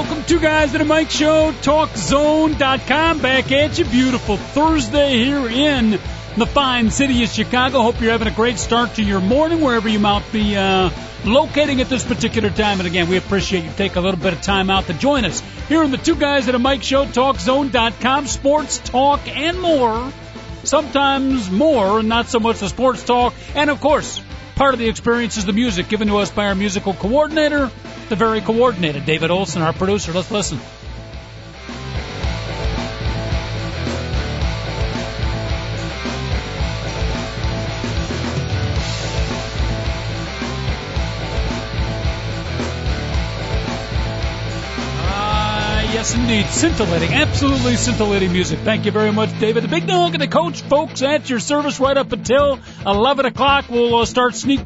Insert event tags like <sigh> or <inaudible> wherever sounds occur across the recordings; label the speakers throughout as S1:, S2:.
S1: Welcome to Guys at a Mic Show, TalkZone.com. Back at you. Beautiful Thursday here in the fine city of Chicago. Hope you're having a great start to your morning wherever you might be uh, locating at this particular time. And again, we appreciate you take a little bit of time out to join us here in the Two Guys at a Mic Show, TalkZone.com, sports talk and more. Sometimes more, and not so much the sports talk. And of course, part of the experience is the music given to us by our musical coordinator, the very coordinated David Olson, our producer. Let's listen. Scintillating. Absolutely scintillating music. Thank you very much, David. The big dog and the coach, folks, at your service right up until 11 o'clock. We'll uh, start sneak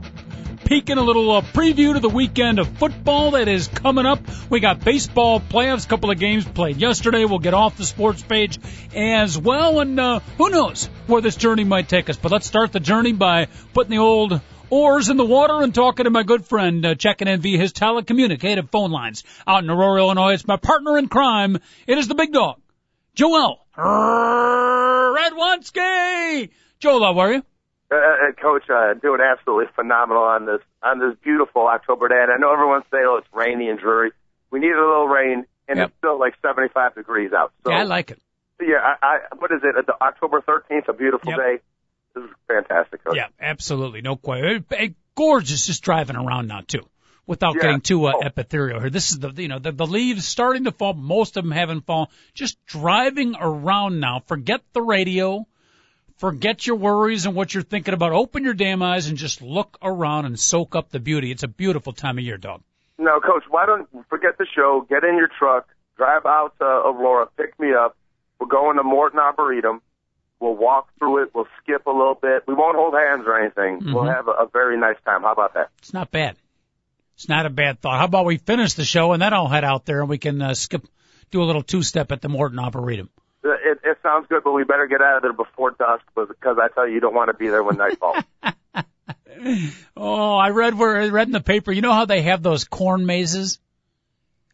S1: peeking a little uh, preview to the weekend of football that is coming up. We got baseball playoffs, couple of games played yesterday. We'll get off the sports page as well, and uh, who knows where this journey might take us. But let's start the journey by putting the old oars in the water and talking to my good friend, uh, checking in via his telecommunicative phone lines out in Aurora, Illinois. It's my partner in crime. It is the big dog, Joel Radwanski. Joel, how are you?
S2: Uh, uh, Coach, uh, doing absolutely phenomenal on this on this beautiful October day. And I know everyone's saying, "Oh, it's rainy and dreary." We need a little rain, and
S1: Yep.
S2: it's still like 75 degrees out. So
S1: yeah, I like it.
S2: yeah, I, I what is it? The October 13th, a beautiful
S1: Yep.
S2: day. This is fantastic, Coach.
S1: Yeah, absolutely. No question. Gorgeous just driving around now too. Without
S2: Yeah.
S1: getting too uh,
S2: Oh.
S1: epithelial here. This is the, you know, the, the leaves starting to fall. Most of them haven't fallen. Just driving around now. Forget the radio. Forget your worries and what you're thinking about. Open your damn eyes and just look around and soak up the beauty. It's a beautiful time of year, dog.
S2: No, Coach, why don't forget the show? Get in your truck, drive out to Aurora, pick me up. We're going to Morton Arboretum. We'll walk through it. We'll skip a little bit. We won't hold hands or anything. We'll have a, a very nice time. How about that?
S1: It's not bad. It's not a bad thought. How about we finish the show and then I'll head out there and we can uh, skip, do a little two step at the Morton Arboretum.
S2: Uh, It, it sounds good, but we better get out of there before dusk because I tell you, you don't want to be there when night falls. <laughs>
S1: Oh, I read where I read in the paper. You know how they have those corn mazes?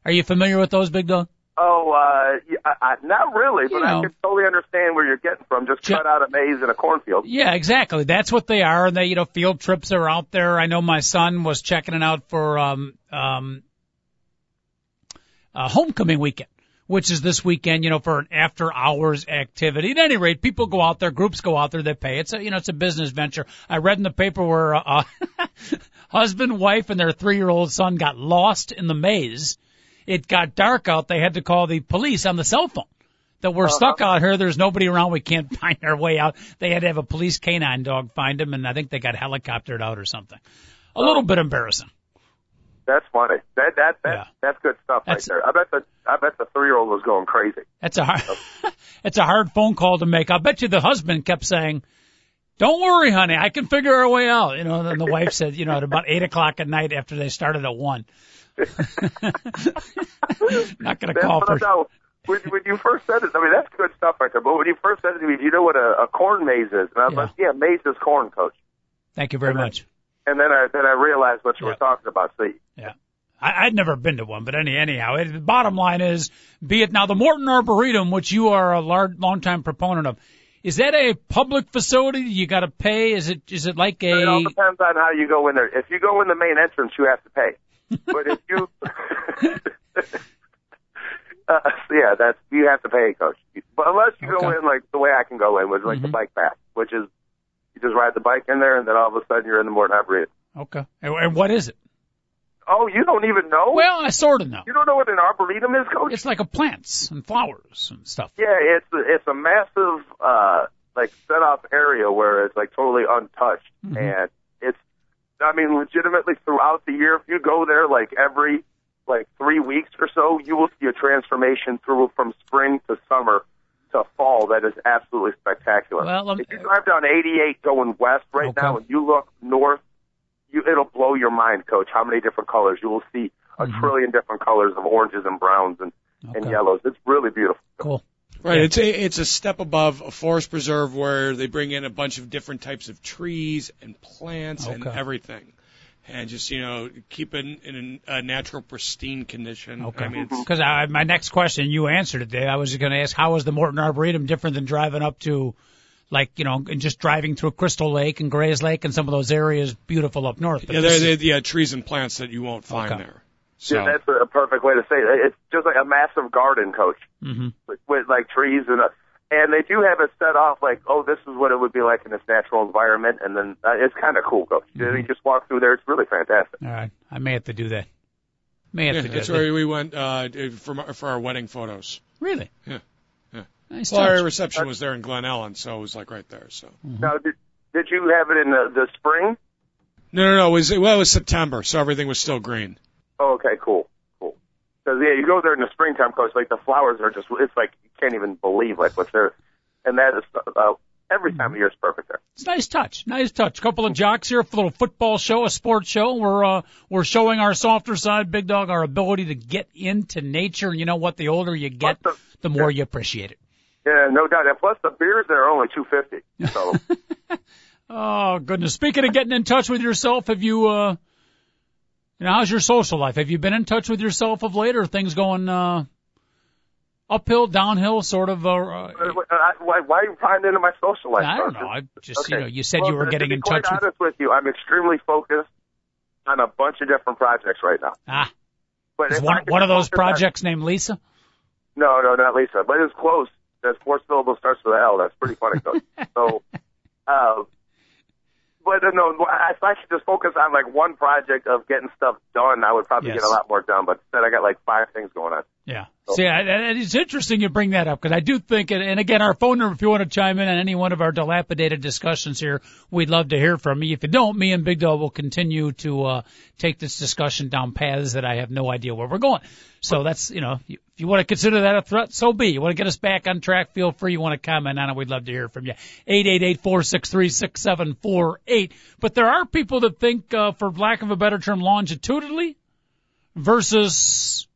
S1: Are you familiar with those, Big Dog?
S2: Oh, uh, I, I, not really, but
S1: You know.
S2: I can totally understand where you're getting from. Just
S1: Ju-
S2: cut out a maze in a cornfield.
S1: Yeah, exactly. That's what they are. And they, you know, field trips are out there. I know my son was checking it out for um um uh, homecoming weekend, which is this weekend. You know, for an after hours activity. At any rate, people go out there, groups go out there, they pay. It's a you know, it's a business venture. I read in the paper where uh, <laughs> husband, wife, and their three year old son got lost in the maze. It got dark out. They had to call the police on the cell phone that we're uh-huh. stuck out here. There's nobody around. We can't <laughs> find our way out. They had to have a police canine dog find them, and I think they got helicoptered out or something. A little bit embarrassing.
S2: That's funny. That that that
S1: Yeah.
S2: that's good stuff
S1: That's-
S2: right there. I bet the I bet the three year old was going crazy.
S1: That's a hard, <laughs> it's a hard phone call to make. I bet you the husband kept saying, "Don't worry, honey, I can figure our way out." You know, and then the wife said, you know, at about eight o'clock at night after they started at one. <laughs> Not gonna
S2: That's
S1: call for.
S2: When, when you first said it, I mean that's good stuff right there. But when you first said it to me, do you know what a, a corn maze is? And I was
S1: Yeah.
S2: like, yeah, maze is corn, coach.
S1: Thank you very much.
S2: And then I then I realized what you
S1: Yeah.
S2: were talking about. See,
S1: Yeah. I, I'd never been to one, but any, anyhow, it, the bottom line is, be it now the Morton Arboretum, which you are a large, long time proponent of, is that a public facility? You got to pay? Is it, is it like a?
S2: it all depends on how you go in there. If you go in the main entrance, you have to pay. But if you, <laughs> uh, yeah, that's you have to pay, a coach. But unless you go in like the way I can go in, which is like the
S1: Mhm.
S2: bike path, which is you just ride the bike in there, and then all of a sudden you're in the Morton Arboretum.
S1: okay. And, and what is it?
S2: Oh, you don't even know?
S1: Well, I sort of know.
S2: you don't know what an arboretum is, coach?
S1: It's like a plants and flowers and stuff.
S2: Yeah, it's a, it's a massive uh like set off area where it's like totally untouched
S1: Mhm.
S2: and I mean legitimately throughout the year if you go there like every like 3 weeks or so you will see a transformation through from spring to summer to fall that is absolutely spectacular.
S1: Well, um,
S2: if you drive down 88 going west right
S1: Okay.
S2: now and you look north, you, it'll blow your mind, Coach, how many different colors. You will see a trillion different colors of oranges and browns and, and
S1: Mm-hmm.
S2: Yellows. It's really beautiful.
S1: Cool.
S3: Right. It's a it's a step above a forest preserve where they bring in a bunch of different types of trees and plants and everything, and just you know keep it in a natural pristine condition.
S1: Okay. Mm-hmm.
S3: I mean,
S1: Because my next question, you answered it, Dave. I was going to ask, how is the Morton Arboretum different than driving up to, like, you know, and just driving through Crystal Lake and Grayslake and some of those areas beautiful up north? But
S3: yeah,
S1: is-
S3: they yeah, trees and plants that you won't find
S1: Okay.
S3: there. So
S2: Yeah, that's a perfect way to say it. It's just like a massive garden, Coach,
S1: Mhm.
S2: with, with like trees and a, and they do have it set off like, oh, this is what it would be like in this natural environment, and then uh, it's kind of cool, Coach.
S1: Mm-hmm.
S2: You just walk through there; it's really fantastic.
S1: All right. I may have to do that. May have
S3: yeah,
S1: to do
S3: that's
S1: that.
S2: Mm-hmm.
S3: where we went uh, for for our wedding photos.
S1: Really?
S3: Yeah. Yeah.
S1: Nice
S3: Well,
S1: touch.
S3: our reception was there in Glen Ellyn, so it was like right there. So
S2: Now, did did you have it in the, the spring?
S3: no, no, no. It was well, it was September, so everything was still green.
S2: Oh, okay, cool, cool. Because yeah, you go there in the springtime, Coach. Like the flowers are just—it's like you can't even believe like what's there, and that is uh, every time of year is perfect there.
S1: It's a nice touch. Nice touch. couple of jocks here for a little football show, a sports show. We're uh we're showing our softer side, big dog, our ability to get into nature. And you know what? The older you get,
S2: Plus
S1: the more you appreciate it.
S2: Yeah, no doubt. And plus the beers there are only two fifty. So <laughs>
S1: Oh goodness. Speaking of getting in touch with yourself, have you uh you know, how's your social life? Have you been in touch with yourself of late or things going uh uphill, downhill, sort of uh,
S2: why, why are you prying into my social life?
S1: I don't know. I just you know, you said
S2: Well,
S1: you were
S2: to
S1: getting
S2: be
S1: in touch with
S2: honest with you, I'm extremely focused on a bunch of different projects right now.
S1: Ah,
S2: But
S1: is one one of those
S2: focus on-
S1: projects named Lisa?
S2: No, no, not Lisa, but it's close. That four syllable starts with L. That's pretty funny, though. <laughs> so, uh, but uh, no, I- if I should just focus on like one project of getting stuff done, I would probably
S1: Yes.
S2: get a lot more done. But instead, I got like five things going on.
S1: See, I, I, it's interesting you bring that up because I do think, and, and again, our phone number, if you want to chime in on any one of our dilapidated discussions here, we'd love to hear from you. If you don't, me and Big Dog will continue to uh, take this discussion down paths that I have no idea where we're going. So that's, you know, if you want to consider that a threat, so be. You want to get us back on track, feel free. You want to comment on it, we'd love to hear from you. Eight eight eight four six three six seven four eight. But there are people that think, uh, for lack of a better term, longitudinally versus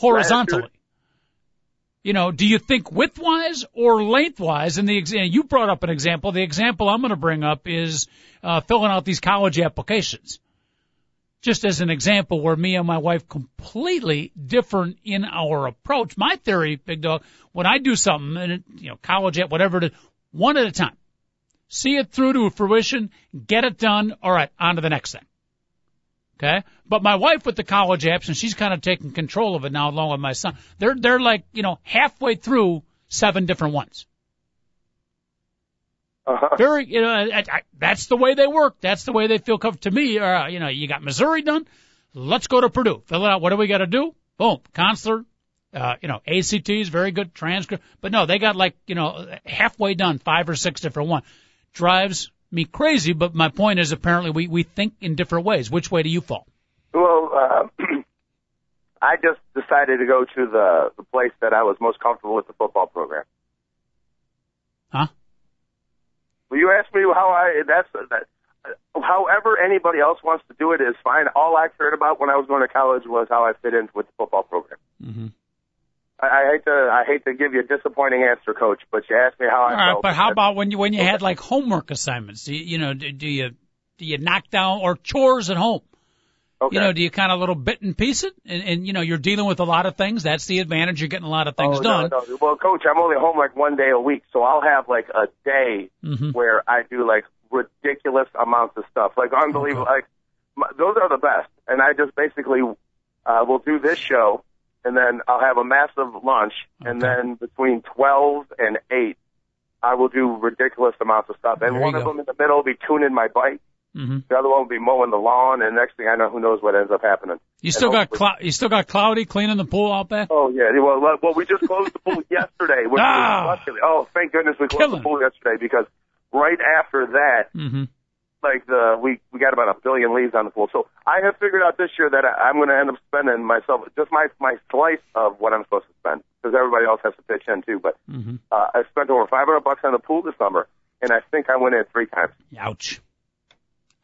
S1: horizontally. You know, do you think widthwise or lengthwise? And the ex- you brought up an example. The example I'm going to bring up is uh, filling out these college applications. Just as an example, where me and my wife completely different in our approach. My theory, big dog, when I do something, and it, you know, college at whatever it is, one at a time, see it through to fruition, get it done. All right, on to the next thing. Okay. But my wife with the college apps, and she's kind of taking control of it now along with my son. They're, they're like, you know, halfway through seven different ones.
S2: Uh-huh.
S1: Very, you know, I, I, that's the way they work. That's the way they feel comfortable. To me, uh, you know, you got Missouri done. Let's go to Purdue. Fill it out. What do we got to do? Boom. Consular. Uh, you know, ACTs, very good transcript. But no, they got like, you know, halfway done, five or six different ones. Drives me crazy, but my point is apparently we, we think in different ways. Which way do you fall?
S2: Well, uh, <clears throat> I just decided to go to the the place that I was most comfortable with the football program.
S1: Huh?
S2: Well, you asked me how I that's that. However, anybody else wants to do it is fine. All I cared about when I was going to college was how I fit in with the football program.
S1: Mm-hmm.
S2: I, I hate to I hate to give you a disappointing answer, Coach, but you asked me how I
S1: All right,
S2: felt.
S1: but how about when you when you had like homework assignments? Do you, you know, do, do you do you knock down or chores at home?
S2: okay.
S1: You know, do you kind of little bit and piece it? And, and you know, you're dealing with a lot of things. That's the advantage. You're getting a lot of things
S2: oh,
S1: done.
S2: No, no. Well, Coach, I'm only home like one day a week, so I'll have like a day
S1: Mhm.
S2: where I do like ridiculous amounts of stuff, like unbelievable. Like my, those are the best, and I just basically uh, will do this show, and then I'll have a massive lunch, and then between twelve and eight, I will do ridiculous amounts of stuff. And
S1: There
S2: one of
S1: go.
S2: them in the middle will be tuning my bike.
S1: hmm
S2: The other one will be mowing the lawn, and next thing I know, who knows what ends up happening.
S1: You still
S2: And
S1: got clou- you still got cloudy cleaning the pool out back.
S2: Oh yeah, well, well, we just closed the pool <laughs> yesterday. Which
S1: Ah.
S2: was luckily, oh, thank goodness we closed
S1: Killing.
S2: the pool yesterday because right after that,
S1: hmm
S2: like the we we got about a billion leaves on the pool. So I have figured out this year that I, I'm going to end up spending myself just my my slice of what I'm supposed to spend. because everybody else has to pitch in too. But
S1: Mm-hmm.
S2: uh, I spent over 500 bucks on the pool this summer, and I think I went in three times.
S1: Ouch.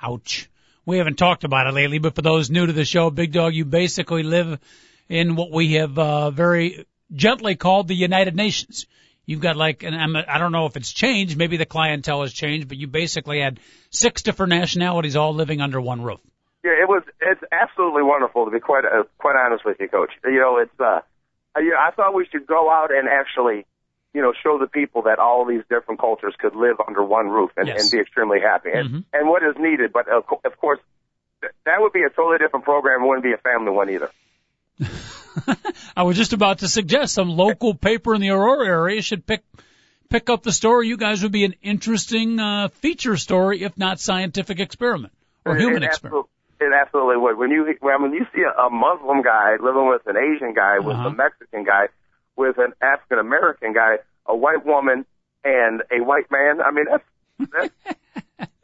S1: Ouch. We haven't talked about it lately, but for those new to the show, Big Dog, you basically live in what we have uh, very gently called the United Nations. You've got like, and I'm, I don't know if it's changed, maybe the clientele has changed, but you basically had six different nationalities all living under one roof.
S2: Yeah, it was. It's absolutely wonderful to be quite uh, quite honest with you, Coach. You know, it's. uh I thought we should go out and actually, you know, show the people that all these different cultures could live under one roof and,
S1: Yes.
S2: and be extremely happy, and
S1: Mhm.
S2: and what is needed. But of, of course, th- that would be a totally different program. It wouldn't be a family one either. <laughs>
S1: I was just about to suggest some local paper in the Aurora area should pick pick up the story. You guys would be an interesting uh, feature story, if not scientific experiment or
S2: It-
S1: human
S2: it
S1: experiment.
S2: It absolutely would. When you when when you see a, a Muslim guy living with an Asian guy, with
S1: Uh-huh.
S2: a Mexican guy, with an African American guy, a white woman, and a white man, I mean that's. that's <laughs>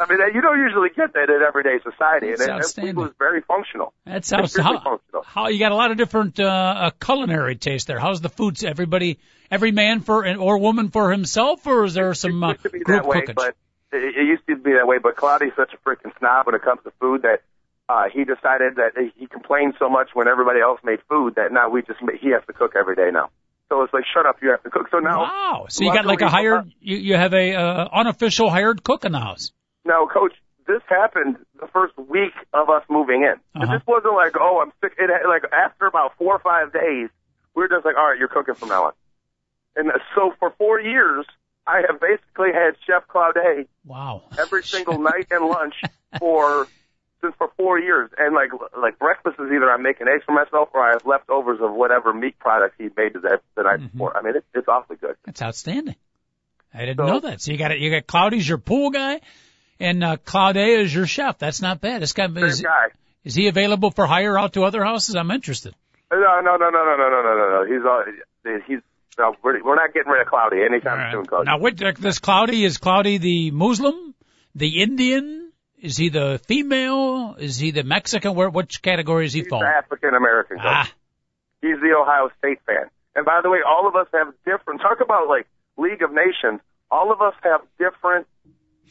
S2: I mean, that- you don't usually get that in everyday society, and
S1: That's
S2: it, it was very functional. That's really
S1: how,
S2: functional.
S1: how you got a lot of different uh, uh, culinary taste there. How's the foods? Everybody, every man for or woman for himself, or is there some uh,
S2: to be
S1: group
S2: that way,
S1: cookage?
S2: but it, it used to be that way. But Cloudy's such a freaking snob when it comes to food that uh, he decided that he complained so much when everybody else made food that now we just he has to cook every day now. So it's like, shut up, you have to cook. So now,
S1: wow! So you got like a hired, you, you have a uh, unofficial hired cook in the house.
S2: Now, Coach, this happened the first week of us moving in.
S1: Uh-huh.
S2: This wasn't like, oh, I'm sick. It had- like after about four or five days, we were just like, all right, you're cooking from now on. And so for four years, I have basically had Chef Claudet
S1: Wow!
S2: every <laughs> single night and lunch for since for four years. And like like breakfast is either I'm making eggs for myself or I have leftovers of whatever meat product he made the, the night
S1: Mhm.
S2: before. I mean, it's it's awfully good.
S1: That's outstanding. I didn't
S2: So-
S1: know that. So you got it. You got Cloudy's your pool guy, and uh, Claudet is your chef. That's not bad. This guy
S2: Same
S1: is,
S2: guy.
S1: is he available for hire out to other houses? I'm interested.
S2: No, no, no, no, no, no, no, no, no. He's all he's. No, we're, we're not getting rid of Cloudy anytime
S1: right.
S2: soon, Coach.
S1: Now, what, uh, this Cloudy is Cloudy the Muslim, the Indian? Is he the female? Is he the Mexican? Where which category is he
S2: He's
S1: fall?
S2: African American.
S1: Ah,
S2: He's the Ohio State fan. And by the way, all of us have different. Talk about like League of Nations. All of us have different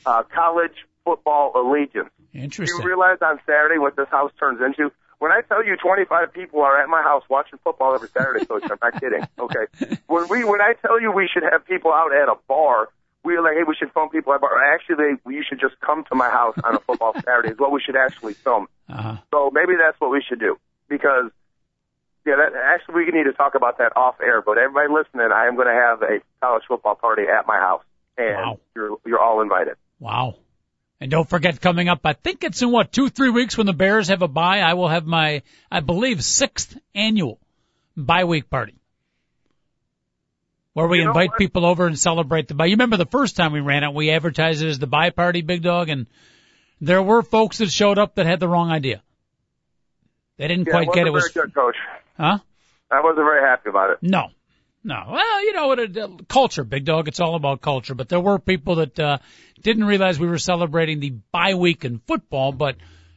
S2: uh, college football allegiance. Do you realize on Saturday what this house turns into? When I tell you 25 people are at my house watching football every Saturday, coach, I'm not kidding. <laughs> Okay. When we, when I tell you we should have people out at a bar, we're like, hey, we should film people at a bar. Actually, they, you should just come to my house on a football <laughs> Saturday is what we should actually film.
S1: Uh-huh.
S2: So maybe that's what we should do because, yeah, that, actually we need to talk about that off air. But everybody listening, I am going to have a college football party at my house, and
S1: Wow.
S2: you're you're all invited.
S1: Wow. And don't forget coming up, I think it's in what, two, three weeks when the Bears have a bye, I will have my, I believe, sixth annual bye week party. Where we
S2: You
S1: invite people over and celebrate the bye. You remember the first time we ran it, we advertised it as the bye party, Big Dog, and there were folks that showed up that had the wrong idea. They didn't
S2: Yeah,
S1: quite get it was,
S2: very good, coach.
S1: huh?
S2: I wasn't very happy about it.
S1: No. No. Well, you know, it, it, culture, big dog. It's all about culture. But there were people that uh, didn't realize we were celebrating the bye week in football. But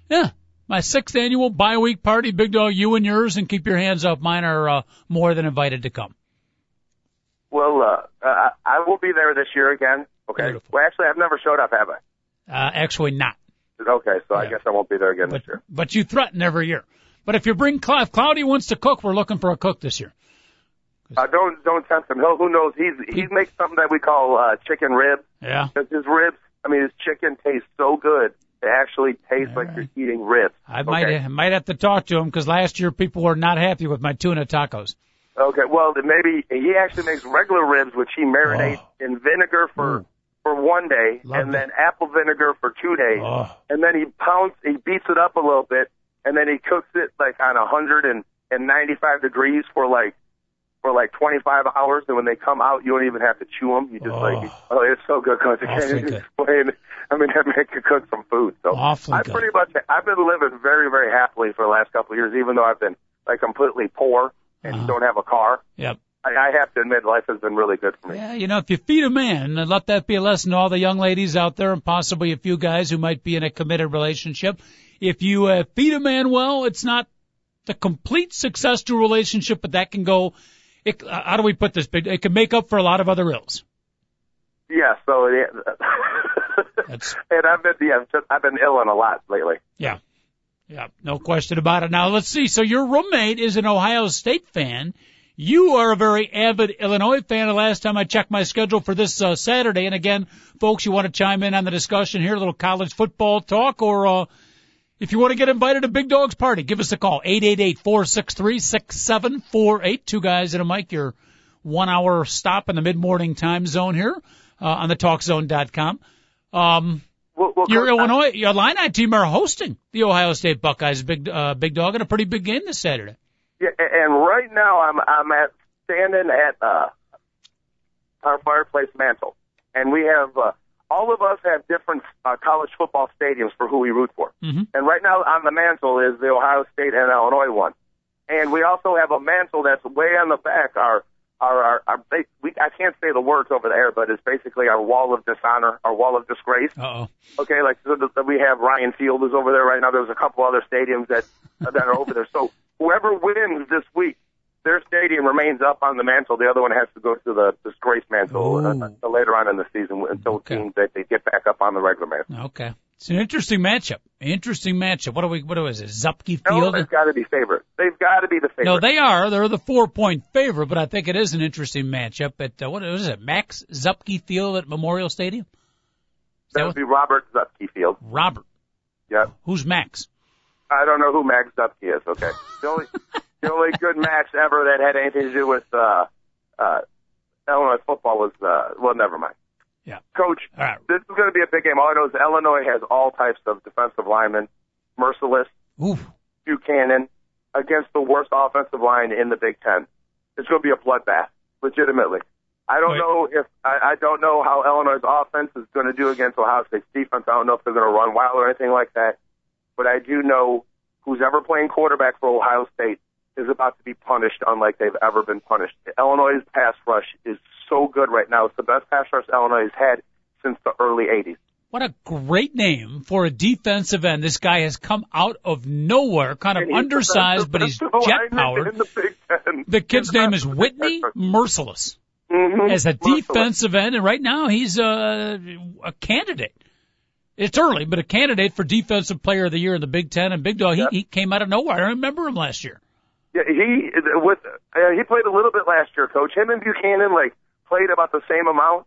S1: yeah, my sixth annual bye week party, big dog. You and yours, and keep your hands up. Mine are uh, more than invited to come.
S2: Well, uh, uh, I will be there this year again. Okay.
S1: Beautiful.
S2: Well, actually, I've never showed up, have I?
S1: Uh, actually, not.
S2: Okay, so I guess I won't be there again
S1: But
S2: this year.
S1: but you threaten every year. But if you bring Cl- if Cloudy wants to cook, we're looking for a cook this year.
S2: Uh, don't don't tempt him. He'll, who knows? He's he makes something that we call uh, chicken ribs.
S1: Yeah.
S2: Because his ribs, I mean, his chicken tastes so good. It actually tastes
S1: All
S2: like
S1: right.
S2: you're eating ribs.
S1: I
S2: okay?
S1: might I might have to talk to him because last year people were not happy with my tuna tacos.
S2: Okay, well, then maybe he actually makes regular ribs, which he marinates in vinegar for
S1: Ooh.
S2: for one day,
S1: Love
S2: and then apple vinegar for two days,
S1: Oh.
S2: and then he pounds, he beats it up a little bit, and then he cooks it like on a hundred and and ninety five degrees for like for like twenty five hours, and when they come out, you don't even have to chew them. You just
S1: Oh.
S2: like, oh, it's so good, cause I can't even explain. I mean, <laughs> that make you cook some food. So
S1: Awfully
S2: I
S1: good.
S2: pretty much, I've been living very, very happily for the last couple of years, even though I've been like completely poor and
S1: Uh-huh.
S2: don't have a car.
S1: Yep.
S2: I, I have to admit, life has been really good for me.
S1: Yeah, you know, if you feed a man, and let that be a lesson to all the young ladies out there and possibly a few guys who might be in a committed relationship. If you uh, feed a man well, it's not the complete success to a relationship, but that can go it, uh, how do we put this? It can make up for a lot of other ills.
S2: Yeah. So. <laughs> And I've been yeah, I've been ill in a lot lately.
S1: yeah, yeah, no question about it. Now let's see. So your roommate is an Ohio State fan. You are a very avid Illinois fan. The last time I checked my schedule for this uh, Saturday, and again, folks, you want to chime in on the discussion here, a little college football talk, or uh, if you want to get invited to Big Dog's party, give us a call eight eight eight four six three six seven four eight. Two guys and a mic. Your one hour stop in the mid morning time zone here uh, on the TalkZone.com. Um,
S2: Well, well,
S1: your
S2: Coach,
S1: Illinois, your Illini team are hosting the Ohio State Buckeyes, big uh, big dog, in a pretty big game this Saturday.
S2: Yeah, and right now I'm I'm at standing at uh our fireplace mantle, and we have uh, all of us have different uh, college football stadiums for who we root for.
S1: Mhm.
S2: And right now on the mantle is the Ohio State and Illinois one, and we also have a mantle that's way on the back. Our our our, our ba- we, I can't say the words over the air, but it's basically our wall of dishonor, our wall of disgrace.
S1: Oh.
S2: Okay, like so the, we have Ryan Field is over there right now. There's a couple other stadiums that that are over there. So whoever wins this week, their stadium remains up on the mantle. The other one has to go to the disgrace mantle uh, uh, later on in the season until
S1: Okay.
S2: teams that they get back up on the regular mantle.
S1: Okay. It's an interesting matchup. Interesting matchup. What are we? What is it? Zuppke
S2: No,
S1: Field?
S2: they've got to be favorite. They've got to be the favorite.
S1: No, they are. They're the four point favorite, but I think it is an interesting matchup at uh, what is it? Max Zuppke Field at Memorial Stadium. Is
S2: that
S1: that
S2: would be Robert Zuppke Field.
S1: Robert.
S2: Yeah,
S1: Who's Max?
S2: I don't know who Max Zuppke is. Okay, the only <laughs> the only good match ever that had anything to do with uh, uh, Illinois football was uh, well, never mind.
S1: Yeah.
S2: Coach,
S1: right.
S2: this is going to be a big game. All I know is Illinois has all types of defensive linemen, Mercilus,
S1: Ooh.
S2: Buchanan, against the worst offensive line in the Big Ten. It's going to be a bloodbath, legitimately. I don't
S1: Right.
S2: know if I, I don't know how Illinois' offense is going to do against Ohio State's defense. I don't know if they're going to run wild or anything like that. But I do know who's ever playing quarterback for Ohio State is about to be punished unlike they've ever been punished. Illinois' pass rush is so good right now. It's the best pass rush Illinois has had since the early 80s.
S1: What a great name for a defensive end. This guy has come out of nowhere, kind of
S2: And he's the
S1: undersized, but he's jet powered.
S2: the
S1: The kid's name is Whitney Mercilus
S2: Mhm.
S1: as a
S2: Merciless.
S1: defensive end, and right now he's a, a candidate. It's early, but a candidate for defensive player of the year in the Big Ten and Big Dog.
S2: Yep.
S1: He, he came out of nowhere. I remember him last year.
S2: Yeah, he with uh, he played a little bit last year, coach. Him and Buchanan like played about the same amount,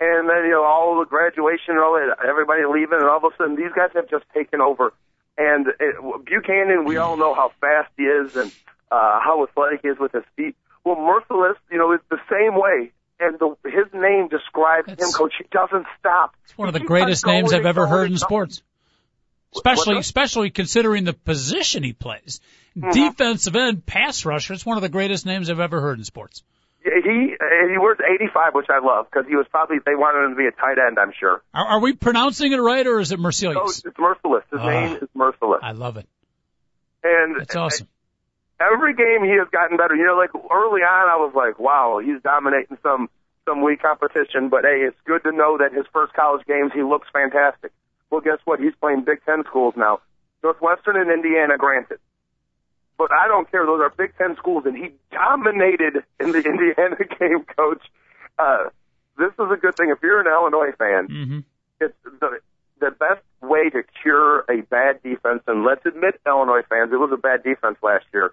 S2: and then you know all the graduation and all that, everybody leaving, and all of a sudden these guys have just taken over. And it, Buchanan, we all know how fast he is and uh, how athletic he is with his feet. Well, Mercilus, you know, is the same way, and the, his name describes
S1: That's-
S2: him, coach. He doesn't stop.
S1: It's one of the
S2: He
S1: greatest names I've ever heard in sports. Especially, especially considering the position he plays.
S2: Mm-hmm.
S1: Defensive end, pass rusher. It's one of the greatest names I've ever heard in sports.
S2: He uh, he wears 85, which I love because he was probably they wanted him to be a tight end. I'm sure.
S1: Are, are we pronouncing it right, or is it
S2: Oh,
S1: Mercilius?
S2: it's merciless. His
S1: Ah.
S2: name is merciless.
S1: I love it.
S2: And
S1: It's awesome.
S2: every game he has gotten better. You know, like early on, I was like, wow, he's dominating some some weak competition. But hey, it's good to know that his first college games he looks fantastic. Well, guess what? He's playing Big Ten schools now, Northwestern and Indiana, granted. But I don't care; those are Big Ten schools, and he dominated in the <laughs> Indiana game, Coach. Uh, this is a good thing if you're an Illinois fan
S1: hmm
S2: it's the the best way to cure a bad defense, and let's admit, Illinois fans, it was a bad defense last year,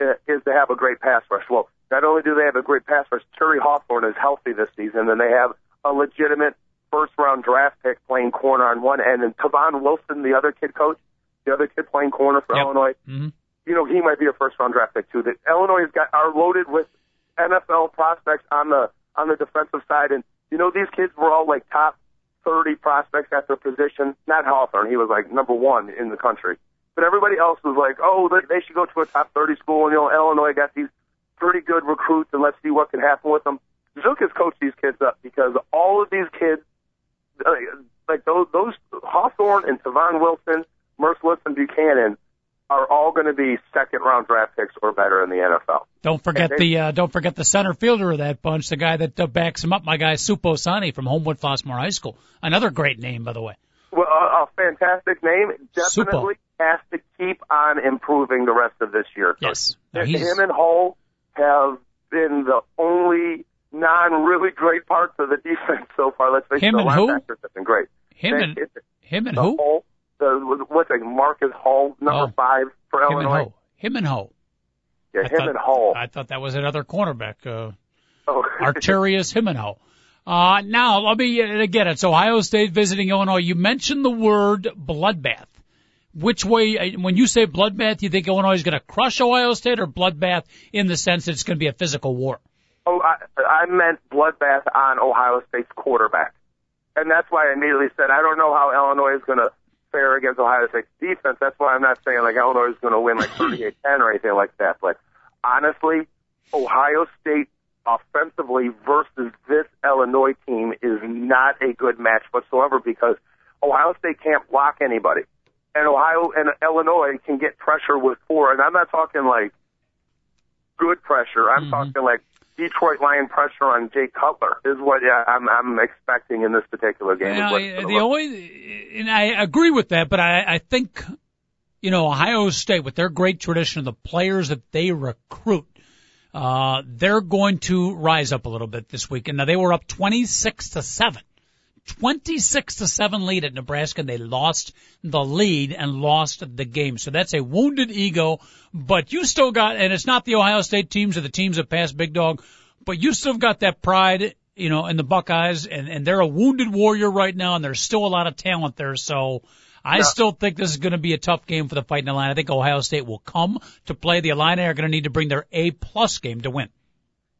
S2: uh, is to have a great pass rush. Well, not only do they have a great pass rush, Terry Hawthorne is healthy this season, and they have a legitimate first round draft pick playing corner on one end, and Tavon Wilson, the other kid coach, the other kid playing corner for
S1: Yep.
S2: Illinois,
S1: hmm
S2: you know, he might be a first round draft pick too. That Illinois has got are loaded with NFL prospects on the on the defensive side, and you know these kids were all like top thirty prospects at their position. Not Hawthorne, he was like number one in the country, but everybody else was like, oh, they, should go to a top thirty school. And you know, Illinois got these pretty good recruits, and let's see what can happen with them. Zook has coached these kids up because all of these kids, uh, like those those Hawthorne and Tavon Wilson, Mercilus and Buchanan are all going to be second round draft picks or better in the NFL.
S1: Don't forget
S2: And
S1: the uh, don't forget the center fielder of that bunch, the guy that uh, backs him up, my guy Supo Sanni from Homewood Flossmoor High School. Another great name, by the way.
S2: Well, a, a fantastic name. Definitely has to keep on improving the rest of this year.
S1: Yes. No,
S2: him and Hull have been the only non-really great parts of the defense so far. Let's face
S1: Him
S2: it, the
S1: and who?
S2: linebackers have been great.
S1: Him
S2: They-
S1: and him and
S2: the
S1: who?
S2: Hall, the what's it, Marcus Hall, number
S1: Oh.
S2: five for
S1: Him and
S2: Illinois.
S1: Ho. Him and Ho.
S2: Yeah,
S1: I
S2: him
S1: thought-
S2: and Hall.
S1: I thought that was another cornerback. Uh,
S2: oh. <laughs>
S1: Arterius Himeno. Uh, now let me uh, get it. It's Ohio State visiting Illinois. You mentioned the word bloodbath. Which way, uh, when you say bloodbath, you think Illinois is going to crush Ohio State or bloodbath in the sense that it's going to be a physical war?
S2: Oh, I, I meant bloodbath on Ohio State's quarterback. And that's why I immediately said, I don't know how Illinois is going to fare against Ohio State's defense. That's why I'm not saying like Illinois is going to win like <clears throat> 38-10 or anything like that. But honestly, Ohio State offensively versus this Illinois team is not a good match whatsoever because Ohio State can't block anybody. And Ohio and Illinois can get pressure with four. And I'm not talking like good pressure. I'm mm-hmm. talking like Detroit Lion pressure on Jay Cutler is what I'm I'm expecting in this particular game.
S1: Yeah,
S2: is what it's gonna
S1: the
S2: look.
S1: only, and I agree with that, but I, I think, you know, Ohio State with their great tradition of the players that they recruit, uh, they're going to rise up a little bit this weekend. Now they were up 26 to 7. 26 to 7 lead at Nebraska and they lost the lead and lost the game. So that's a wounded ego, but you still got, and it's not the Ohio State teams or the teams that passed Big Dog, but you still got that pride, you know, in the Buckeyes and, and they're a wounded warrior right now and there's still a lot of talent there. So I
S2: Yeah.
S1: still think this is going to be a tough game for the Fighting Illini. I think Ohio State will come to play. The Illini are going to need to bring their A plus game to win.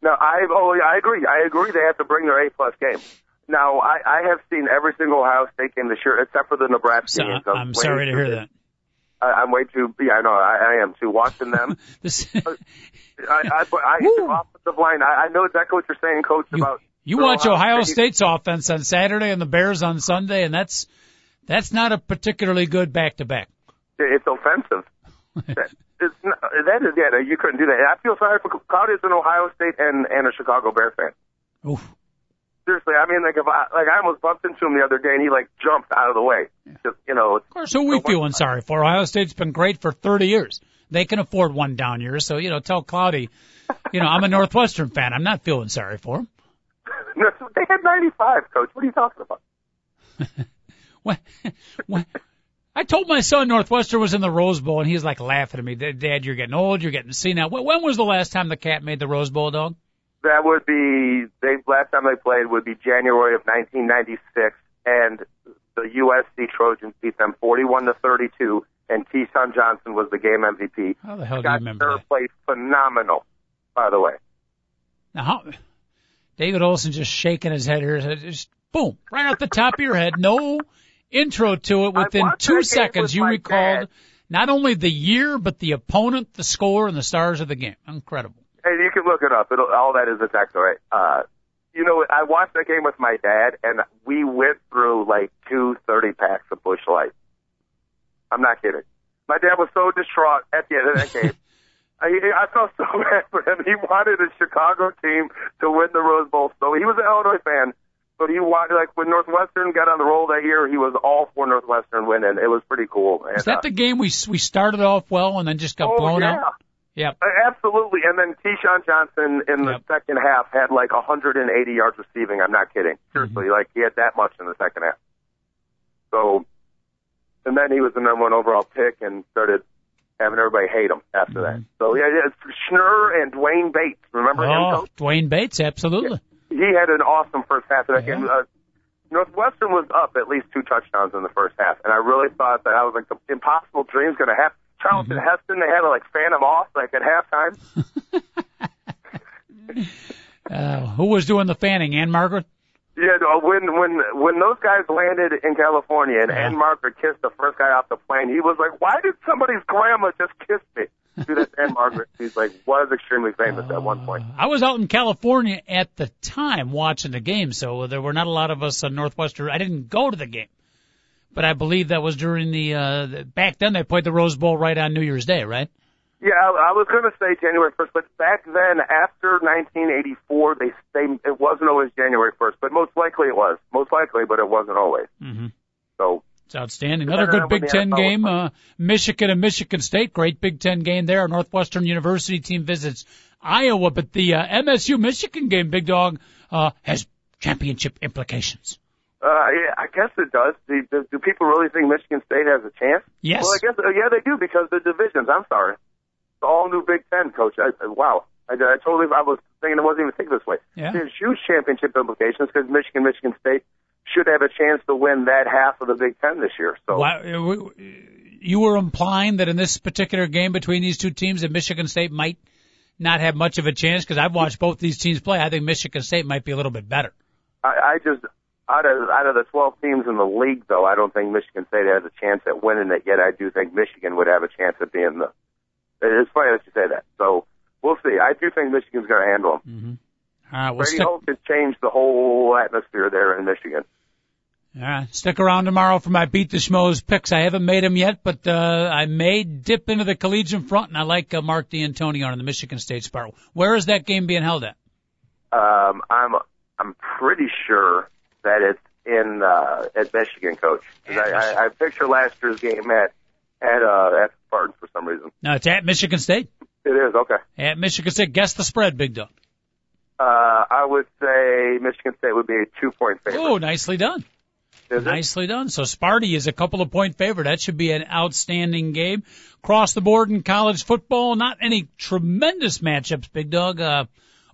S2: No, I oh I agree. I agree. They have to bring their A plus game. Now I, I have seen every single Ohio State game this year except for the Nebraska
S1: So
S2: games.
S1: I'm
S2: way
S1: sorry to hear that.
S2: I, I'm way too. Yeah, I know. I, I am too. Watching them, <laughs>
S1: This,
S2: I, I, I the offensive line. I, I know exactly what you're saying, Coach.
S1: You,
S2: about
S1: you watch Ohio
S2: State.
S1: State's offense on Saturday and the Bears on Sunday, and that's that's not a particularly good back to back.
S2: It's offensive. <laughs> That- it's not, that is yeah. You couldn't do that. I feel sorry for Claudius an Ohio State and and a Chicago Bear fan.
S1: Oof.
S2: Seriously, I mean, like if I like I almost bumped into him the other day and he like jumped out of the way. Just you know,
S1: Of course, who we feeling sorry for? Ohio State's been great for 30 years. They can afford one down year, so you know, tell Cloudy, you know, I'm a Northwestern fan. I'm not feeling sorry for him. <laughs>
S2: no, they had 95, Coach. What are you talking about? <laughs>
S1: When, when, I told my son Northwestern was in the Rose Bowl, and he's like laughing at me. Dad, you're getting old. You're getting senile. When when was the last time the cat made the Rose Bowl, dog?
S2: That would be they last time they played would be January of 1996, and the USC Trojans beat them 41 to 32, and Keyshawn Johnson was the game MVP.
S1: How the hell do you remember
S2: Kerr
S1: that?
S2: played phenomenal, by the way.
S1: Now, how, David Olson just shaking his head here. Just boom, right off the top of your head. No intro to it. Within two seconds, you recalled
S2: dad.
S1: not only the year, but the opponent, the score, and the stars of the game. Incredible.
S2: And you can look it up. It'll, all that is a text, all right? Uh, you know, I watched that game with my dad, and we went through like two 30 packs of Busch Light. I'm not kidding. My dad was so distraught at the end of that game. <laughs> I, I felt so <laughs> bad for him. He wanted a Chicago team to win the Rose Bowl. So he was an Illinois fan, but he wanted, like, when Northwestern got on the roll that year, he was all for Northwestern winning. It was pretty cool. And,
S1: Is that
S2: uh,
S1: the game we we started off well and then just got
S2: oh,
S1: blown
S2: yeah.
S1: out? Yep.
S2: Uh, Absolutely. And then Keyshawn Johnson in the
S1: Yep.
S2: second half had like 180 yards receiving. I'm not kidding. Seriously, like he had that much in the second half. So, and then he was the number one overall pick and started having everybody hate him after that. So yeah, yeah, Schnur and Dwayne Bates. Remember him?
S1: Oh,
S2: Coach?
S1: Dwayne Bates, absolutely.
S2: He had an awesome first half of that
S1: Yeah.
S2: game. Uh, Northwestern was up at least two touchdowns in the first half, and I really thought that I was like the impossible dream's going to happen. Charlton
S1: Mm-hmm.
S2: Heston, they had to like fan him off like at halftime. <laughs> <laughs>
S1: Uh, who was doing the fanning? Ann-Margret?
S2: Yeah, no, when when when those guys landed in California and
S1: Yeah.
S2: Ann-Margret kissed the first guy off the plane, he was like, "Why did somebody's grandma just kiss me?" Dude, that's Ann-Margret. <laughs> She's like was extremely famous at one point.
S1: I was out in California at the time watching the game, so there were not a lot of us on Northwestern. I didn't go to the game, but I believe that was during the, uh, the back then they played the Rose Bowl right on New Year's Day, right?
S2: Yeah, I, I was going to say January 1st, but back then, after 1984, they they it wasn't always January 1st, but most likely it was. Most likely, but it wasn't always.
S1: Mm-hmm.
S2: So
S1: It's outstanding. Another good Big Ten game. Uh, Michigan and Michigan State. Great Big Ten game there. Northwestern University team visits Iowa, but the uh, MSU Michigan game, Big Dog, uh, has championship implications.
S2: Uh, yeah, I guess it does. Do, do, do people really think Michigan State has a chance?
S1: Yes.
S2: Well, I guess uh, yeah, they do because the divisions. I'm sorry, the all new Big Ten coach. I, wow, I, I totally. I was thinking I wasn't even thinking this way.
S1: Yeah.
S2: There's huge championship implications because Michigan, Michigan State should have a chance to win that half of the Big Ten this year. So
S1: Why, uh, you were implying that in this particular game between these two teams, that Michigan State might not have much of a chance because I've watched both these teams play. I think Michigan State might be a little bit better.
S2: I, I just out of out of the 12 teams in the league, though, I don't think Michigan State has a chance at winning it. Yet I do think Michigan would have a chance at being the. It's funny that you say that. So we'll see. I do think Michigan's going to handle them.
S1: All right, we'll
S2: Brady
S1: stick,
S2: Hoke has changed the whole atmosphere there in Michigan.
S1: all right, stick around tomorrow for my beat the schmoes picks. I haven't made them yet, but uh, I may dip into the collegiate front, and I like uh, Mark Dantonio on the Michigan State Sparrow. Where is that game being held at?
S2: Um, I'm I'm pretty sure that it's in uh, at Michigan, coach. I, I, I picture last year's game at at uh, at Spartans for some reason.
S1: No, it's at Michigan State.
S2: It is okay.
S1: At Michigan State. Guess the spread, Big Dog.
S2: Uh, I would say Michigan State would be a two point favorite.
S1: Oh, nicely done.
S2: Is it?
S1: Nicely done. So Sparty is a couple of point favorite. That should be an outstanding game. Across the board in college football, not any tremendous matchups, big dog. Uh,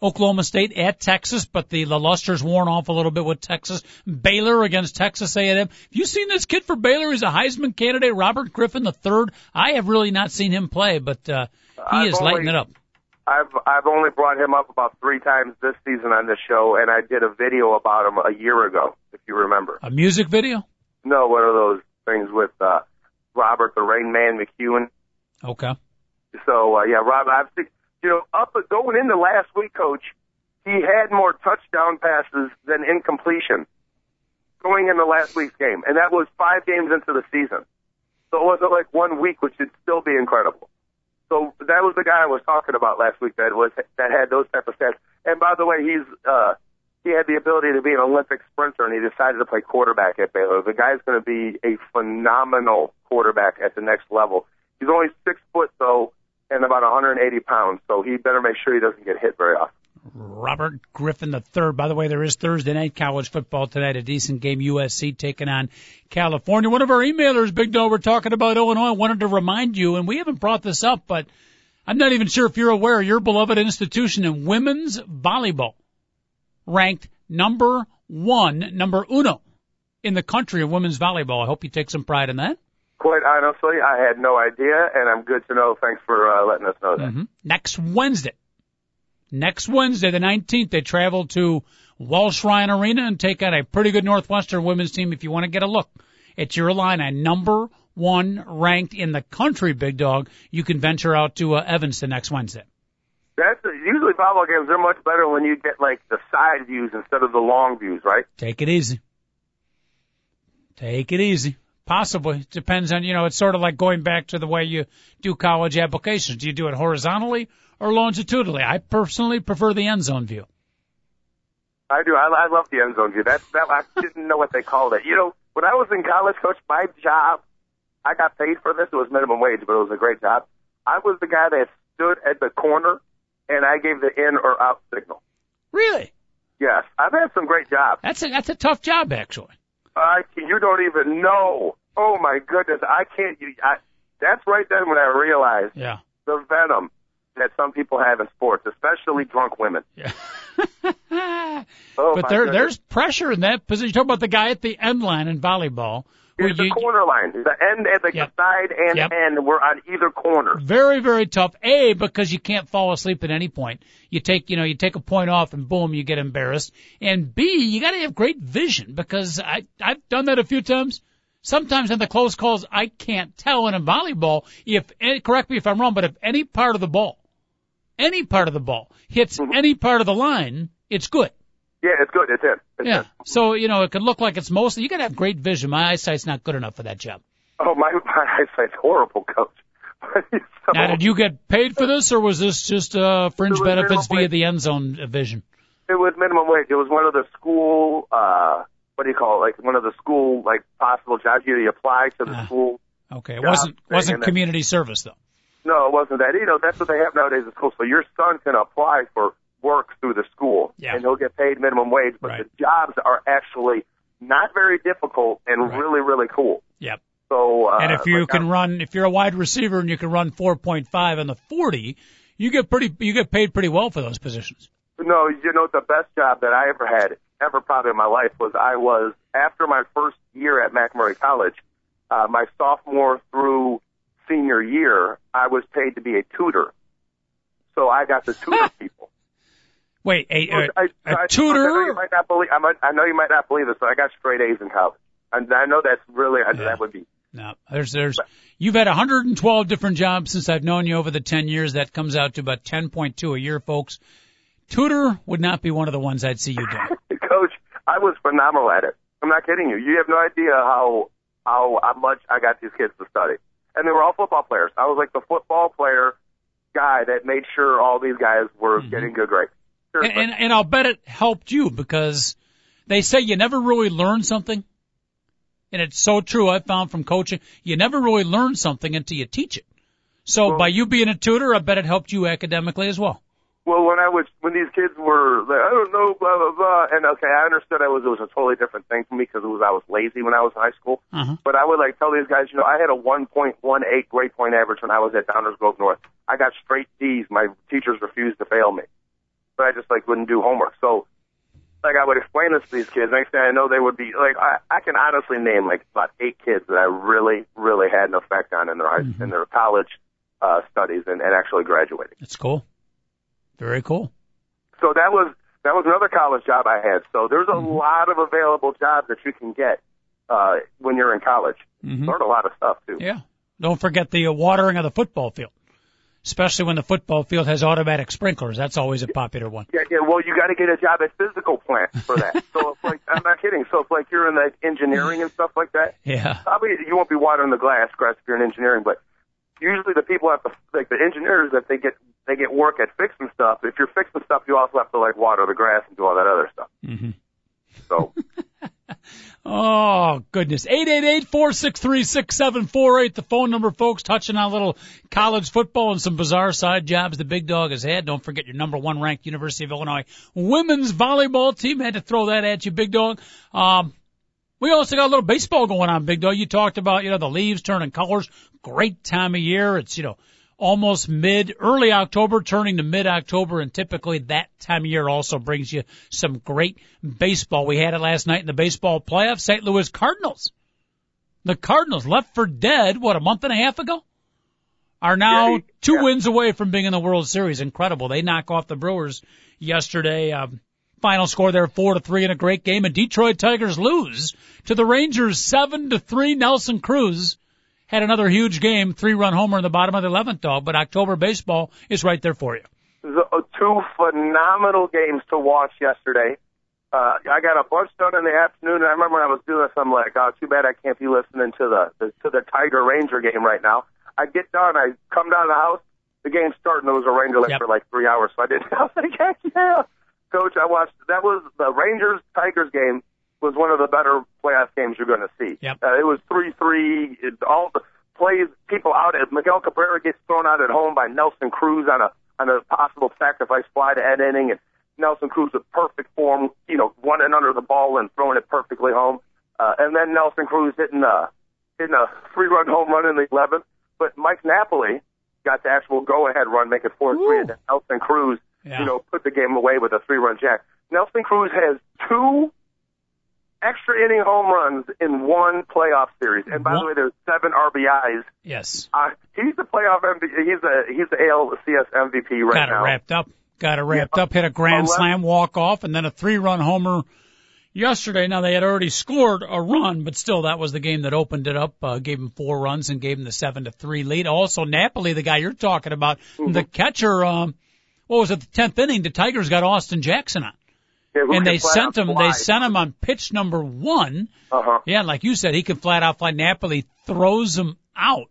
S1: Oklahoma State at Texas, but the, the luster's worn off a little bit with Texas. Baylor against Texas A&M. Have you seen this kid for Baylor? He's a Heisman candidate, Robert Griffin the third. I have really not seen him play, but uh, he
S2: I've
S1: is
S2: only-
S1: lighting it up.
S2: I've I've only brought him up about three times this season on this show, and I did a video about him a year ago, if you remember.
S1: A music video?
S2: No, one of those things with uh, Robert the Rain Man McEwen.
S1: Okay.
S2: So uh, yeah, Rob, I've seen, you know up going into last week, Coach, he had more touchdown passes than incompletion going into last week's game, and that was five games into the season. So it wasn't like one week, which would still be incredible. So that was the guy I was talking about last week that was that had those type of stats. And by the way, he's uh, he had the ability to be an Olympic sprinter, and he decided to play quarterback at Baylor. The guy's going to be a phenomenal quarterback at the next level. He's only six foot though, and about 180 pounds, so he better make sure he doesn't get hit very often.
S1: Robert Griffin third. By the way, there is Thursday night college football tonight. A decent game. USC taking on California. One of our emailers, Big Dog, we're talking about Illinois. Wanted to remind you, and we haven't brought this up, but I'm not even sure if you're aware. Your beloved institution in women's volleyball ranked number one, number uno in the country of women's volleyball. I hope you take some pride in that.
S2: Quite honestly, I had no idea, and I'm good to know. Thanks for uh, letting us know that.
S1: hmm Next Wednesday, next Wednesday, the 19th, they travel to Welsh Ryan Arena and take on a pretty good Northwestern women's team. If you want to get a look at your Illini, number one ranked in the country, big dog, you can venture out to uh, Evanston next Wednesday.
S2: That's usually volleyball games. They're much better when you get like the side views instead of the long views, right?
S1: Take it easy. Take it easy. Possibly. Depends on, you know, it's sort of like going back to the way you do college applications. Do you do it horizontally or longitudinally? I personally prefer the end zone view.
S2: I do. I, I love the end zone view. That that I <laughs> didn't know what they called it. You know, when I was in college, coach, my job, I got paid for this. It was minimum wage, but it was a great job. I was the guy that stood at the corner and I gave the in or out signal.
S1: Really?
S2: Yes, I've had some great jobs.
S1: That's a, that's a tough job, actually.
S2: I you don't even know. Oh my goodness, I can't. You, I, that's right then when I realized
S1: Yeah.
S2: the venom that some people have in sports, especially drunk women. <laughs>
S1: Yeah.
S2: Oh
S1: but there,
S2: goodness.
S1: there's pressure in that position. You talk about the guy at the end line in volleyball. where
S2: It's the
S1: you-
S2: corner line, the end the
S1: Yep.
S2: side and
S1: Yep.
S2: end. We're on either corner.
S1: very, very tough. A, because you can't fall asleep at any point. You take, you know, you take a point off and boom, you get embarrassed. And B, you gotta have great vision because I, I've done that a few times. Sometimes in the close calls, I can't tell in a volleyball if, eh, correct me if I'm wrong, but if any part of the ball, any part of the ball hits
S2: Mm-hmm.
S1: any part of the line, it's good.
S2: Yeah, it's good. It's in. It's
S1: Yeah.
S2: in.
S1: So, you know, it can look like it's mostly, you gotta have great vision. My eyesight's not good enough for that job.
S2: Oh my, <laughs> my eyesight's horrible, coach. so, <laughs>
S1: Now, did you get paid for this or was this just, uh, fringe benefits via
S2: wage.
S1: the end zone vision?
S2: It was minimum wage. It was one of the school. uh What do you call it? Like one of the school like possible jobs. You apply to the
S1: Ah.
S2: school.
S1: Okay. It wasn't, wasn't community service though.
S2: No, it wasn't that. You know, that's what they have nowadays in school. So your son can apply for work through the school,
S1: Yeah.
S2: and he'll get paid minimum wage. But
S1: Right.
S2: the jobs are actually not very difficult and
S1: Right.
S2: really, really cool.
S1: Yep.
S2: So, uh,
S1: And if you
S2: like,
S1: can
S2: I'm-
S1: run, if you're a wide receiver and you can run 4.5 in the 40, you get pretty, you get paid pretty well for those positions.
S2: No, you know the best job that I ever had, ever probably in my life, was I was after my first year at MacMurray College, uh, my sophomore through senior year, I was paid to be a tutor. So I got to tutor <laughs> people.
S1: Wait, a, a,
S2: I,
S1: a
S2: I, I know you
S1: tutor?
S2: might not believe. I, might, I know you might not believe this, but I got straight A's in college, and I know that's really I,
S1: Yeah.
S2: that would be.
S1: No, there's, there's, you've had 112 different jobs since I've known you over the 10 years. That comes out to about 10.2 a year, folks. Tutor would not be one of the ones I'd see you doing.
S2: Coach, I was phenomenal at it. I'm not kidding you. You have no idea how how, how much I got these kids to study, and they were all football players. I was like the football player guy that made sure all these guys were mm-hmm. getting good grades.
S1: And, and, and I'll bet it helped you because they say you never really learn something. And it's so true. I've found from coaching, you never really learn something until you teach it. So
S2: Well-
S1: by you being a tutor, I bet it helped you academically as well.
S2: Well, when I was when these kids were like, I don't know, blah blah blah, and okay, I understood I was it was a totally different thing for me because it was I was lazy when I was in high school.
S1: Uh-huh.
S2: But I would like tell these guys, you know, I had a 1.18 grade point average when I was at Downers Grove North. I got straight D's. My teachers refused to fail me, but I just like wouldn't do homework. So, like I would explain this to these kids. Next thing I know, they would be like, I, I can honestly name like about eight kids that I really, really had an effect on in their high in their college uh, studies and, and actually graduating.
S1: That's cool. Very cool.
S2: So that was that was another college job I had. So there's a lot of available jobs that you can get uh, when you're in college.
S1: Mhm.
S2: Learn a lot of stuff too.
S1: Yeah. Don't forget the uh, watering of the football field. Especially when the football field has automatic sprinklers. That's always a popular one.
S2: Yeah, yeah. Well, you got to get a job at physical plant for that. <laughs> so if like I'm not kidding. So if like you're in like engineering and stuff like that,
S1: Yeah.
S2: probably you won't be watering the grass, grass if you're in engineering, but usually the people at the like the engineers that they get they get work at fixing stuff. If you're fixing stuff, you also have to like water the grass and do all that other stuff.
S1: Mhm.
S2: So <laughs>
S1: Oh, goodness. 888-463-6748, the phone number, folks, touching on a little college football and some bizarre side jobs the big dog has had. Don't forget your number one ranked University of Illinois women's volleyball team. Had to throw that at you, big dog. Um, we also got a little baseball going on, big dog. You talked about, you know, the leaves turning colors. Great time of year. It's, you know, almost mid, early October turning to mid October and typically that time of year also brings you some great baseball. We had it last night in the baseball playoffs. St. Louis Cardinals. The Cardinals left for dead, what, a month and a half ago? Are now
S2: Yeah,
S1: two
S2: yeah.
S1: wins away from being in the World Series. Incredible. They knock off the Brewers yesterday. Um, final score there, four to three in a great game. And Detroit Tigers lose to the Rangers seven to three. Nelson Cruz had another huge game, three run homer in the bottom of the 11th dog, but October baseball is right there for you.
S2: the, uh, two phenomenal games to watch yesterday. Uh, I got a bunch done in the afternoon, and I remember when I was doing this, I'm like, oh, too bad I can't be listening to the, the to the Tiger Ranger game right now. I get done, I come down to the house, the game's starting. There was a Ranger
S1: Yep.
S2: for like three hours, so I didn't. <laughs> I was like, heck yeah, coach. I watched. That was the Rangers Tigers game. Was one of the better playoff games you're going to see.
S1: Yep.
S2: Uh, it was three three. All the plays, people out at Miguel Cabrera gets thrown out at home by Nelson Cruz on a on a possible sacrifice fly to end inning, and Nelson Cruz with perfect form, you know, one and under the ball and throwing it perfectly home. Uh, and then Nelson Cruz hitting a hitting a three run home run in the 11th. But Mike Napoli got the actual go ahead run, make it four three, and then Nelson Cruz,
S1: Yeah.
S2: you know, put the game away with a three run jack. Nelson Cruz has two extra inning home runs in one playoff series. And by
S1: One-
S2: the way, there's seven RBIs.
S1: Yes.
S2: Uh, he's the playoff MVP. He's a he's the ALCS MVP right
S1: Got it
S2: now.
S1: wrapped up. Got it wrapped
S2: Yeah.
S1: up. Hit a grand
S2: Eleven-
S1: slam walk off and then a three run homer yesterday. Now they had already scored a run, but still that was the game that opened it up. Uh, gave him four runs and gave him the seven to three lead. Also Napoli, the guy you're talking about,
S2: Mm-hmm.
S1: the catcher. Um, what was it? The tenth inning. The Tigers got Austin Jackson on,
S2: Yeah,
S1: and they sent him.
S2: fly.
S1: They sent him on pitch number one.
S2: Uh-huh.
S1: Yeah, like you said, he can flat out fly. Napoli throws him out.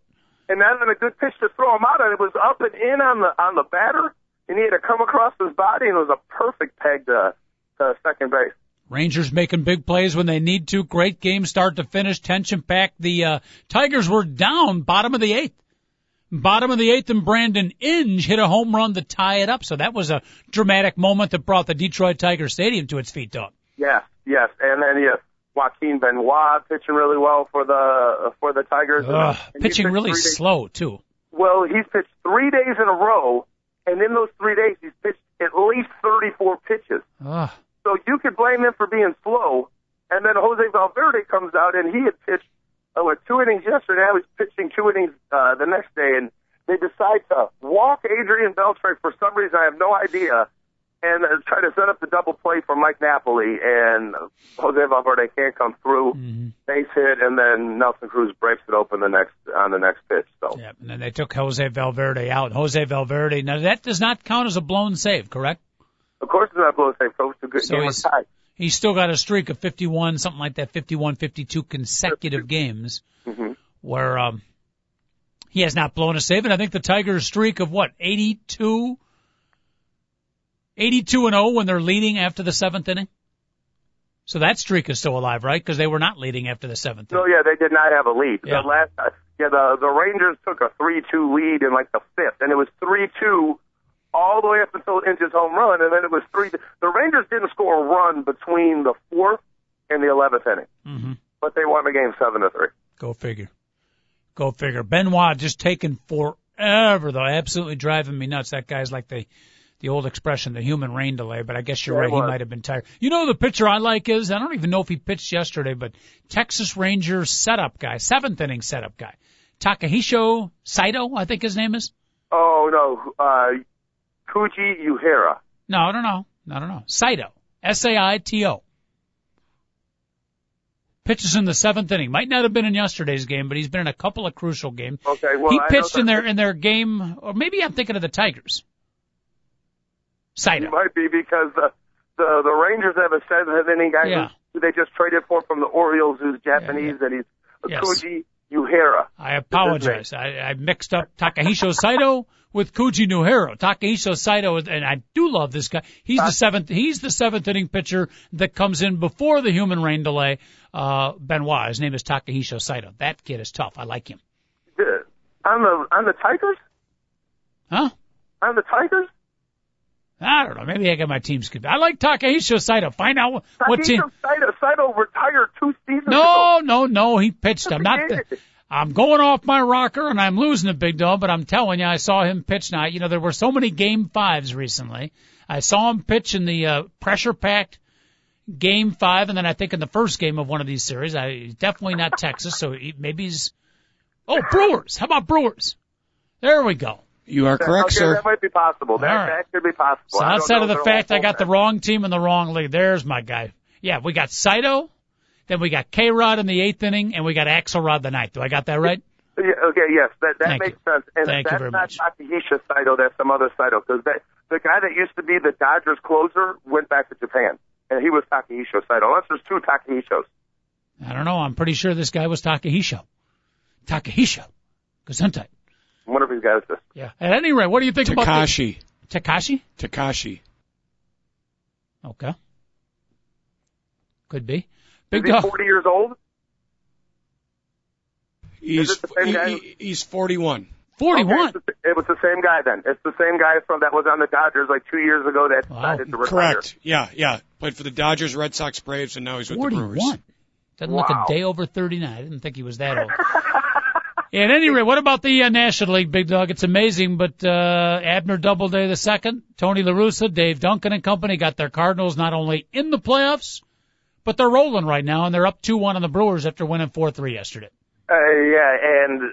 S2: And that was a good pitch to throw him out, and it was up and in on the on the batter, and he had to come across his body, and it was a perfect peg to, to second base.
S1: Rangers making big plays when they need to. Great game start to finish. Tension packed. The uh, Tigers were down bottom of the eighth. Bottom of the eighth, and Brandon Inge hit a home run to tie it up. So that was a dramatic moment that brought the Detroit Tiger Stadium to its feet, Doug.
S2: Yes, yes, and then yeah, Joaquin Benoit pitching really well for the for the Tigers. And
S1: pitching really slow too.
S2: Well, he's pitched three days in a row, and in those three days, he's pitched at least 34 pitches. So you could blame him for being slow. And then Jose Valverde comes out, and he had pitched uh, what two innings yesterday. Now he's pitching two innings uh, the next day, and they decide to walk Adrian Beltre for some reason. I have no idea. And uh, try to set up the double play for Mike Napoli, and Jose Valverde can't come through. Base hit, and then Nelson Cruz breaks it open the next on the next pitch. So
S1: Yeah, and then they took Jose Valverde out. Jose Valverde, now that does not count as a blown save, correct?
S2: of course, it's not blow safe. So it's a good
S1: So
S2: of
S1: he's-. He's still got a streak of 51, something like that, 51, 52 consecutive games
S2: Mhm.
S1: where um, he has not blown a save. And I think the Tigers' streak of what, 82, 82 and 0 when they're leading after the seventh inning. So that streak is still alive, right? Because they were not leading after the seventh.
S2: No,
S1: inning.
S2: yeah, they did not have a lead.
S1: Yeah.
S2: The last, uh, yeah, the the Rangers took a three-two lead in like the fifth, and it was three-two all the way up until Inge's home run, and then it was three. The Rangers didn't score a run between the fourth and the eleventh inning,
S1: hmm
S2: but they won the game seven to three.
S1: Go figure. Go figure. Benoit just taking forever though, absolutely driving me nuts. That guy's like the the old expression, the human rain delay. But I guess you're
S2: Yeah,
S1: right. He might have been tired. You know, the pitcher I like is I don't even know if he pitched yesterday, but Texas Rangers setup guy, seventh inning setup guy, Takahisho Saito, I think his name is.
S2: Oh no, uh, Koji Uehara.
S1: No, I don't know. I don't know. Saito, S A I T O. Pitches in the seventh inning. Might not have been in yesterday's game, but he's been in a couple of crucial games.
S2: Okay, well
S1: he pitched in their in their game, or maybe I'm thinking of the Tigers.
S2: It
S1: Saito.
S2: might be because the the, the Rangers have a seventh inning guy
S1: Yeah.
S2: who they just traded for from the Orioles, who's Japanese, and he's
S1: Yes.
S2: Koji Uehara.
S1: I apologize. I, I mixed up Takahisho Saito with Kuji Nuhiro. Takahisho Saito, and I do love this guy. He's the seventh. He's the seventh inning pitcher that comes in before the human rain delay. Uh, Benoit. His name is Takahisho Saito. That kid is tough. I like him.
S2: On the on the Tigers,
S1: Huh?
S2: on the Tigers.
S1: I don't know. Maybe I got my teams confused. I like Takahisho Saito. Find out what, what team.
S2: Saito, Saito retired two seasons ago.
S1: No, no, no. He pitched. I'm not. I'm going off my rocker and I'm losing a big dog, but I'm telling you, I saw him pitch now. You know, there were so many game fives recently. I saw him pitch in the uh, pressure packed game five, and then I think in the first game of one of these series. I he's definitely not Texas, so he, maybe he's. Oh, Brewers. How about Brewers? There we go.
S3: You are correct,
S2: okay,
S3: sir.
S2: That might be possible. That,
S1: right.
S2: that could be possible.
S1: So outside of the fact I got the wrong team in the wrong league, there's my guy. Yeah, we got Saito, then we got K Rod in the eighth inning, and we got Axelrod the ninth. Do I got that right?
S2: Yeah, okay, yes, that that
S1: Thank
S2: makes
S1: you.
S2: sense. And
S1: Thank you
S2: that's
S1: very
S2: not
S1: much.
S2: Takehisha Saito. That's some other Saito because the guy that used to be the Dodgers closer went back to Japan, and he was Takehisha Saito. Unless there's two Takehishos.
S1: I don't know. I'm pretty sure this guy was Takahisho. Takahisho. Gesundheit.
S2: One of these guys is.
S1: Yeah. At any rate, what do you think about
S3: Takashi.
S1: Takashi?
S3: Takashi.
S1: Okay. Could be. Big
S2: Is he
S1: dog.
S2: 40 years old?
S3: He's
S2: it the same
S3: he-
S2: guy?
S3: he's 41.
S1: 41.
S2: Okay, it was the same guy then. It's the same guy from that was on the Dodgers like two years ago that
S1: Wow.
S2: decided to retire.
S3: Correct. Yeah, yeah. Played for the Dodgers, Red Sox, Braves, and now he's with the Brewers.
S1: 41. Doesn't look a day over 39. I didn't think he was that old. <laughs> At any rate, what about the uh, National League, Big Dog? It's amazing, but uh, Abner Doubleday the second, Tony La Russa, Dave Duncan and company got their Cardinals not only in the playoffs, but they're rolling right now, and they're up 2-1 on the Brewers after winning 4-3 yesterday.
S2: Uh, yeah, and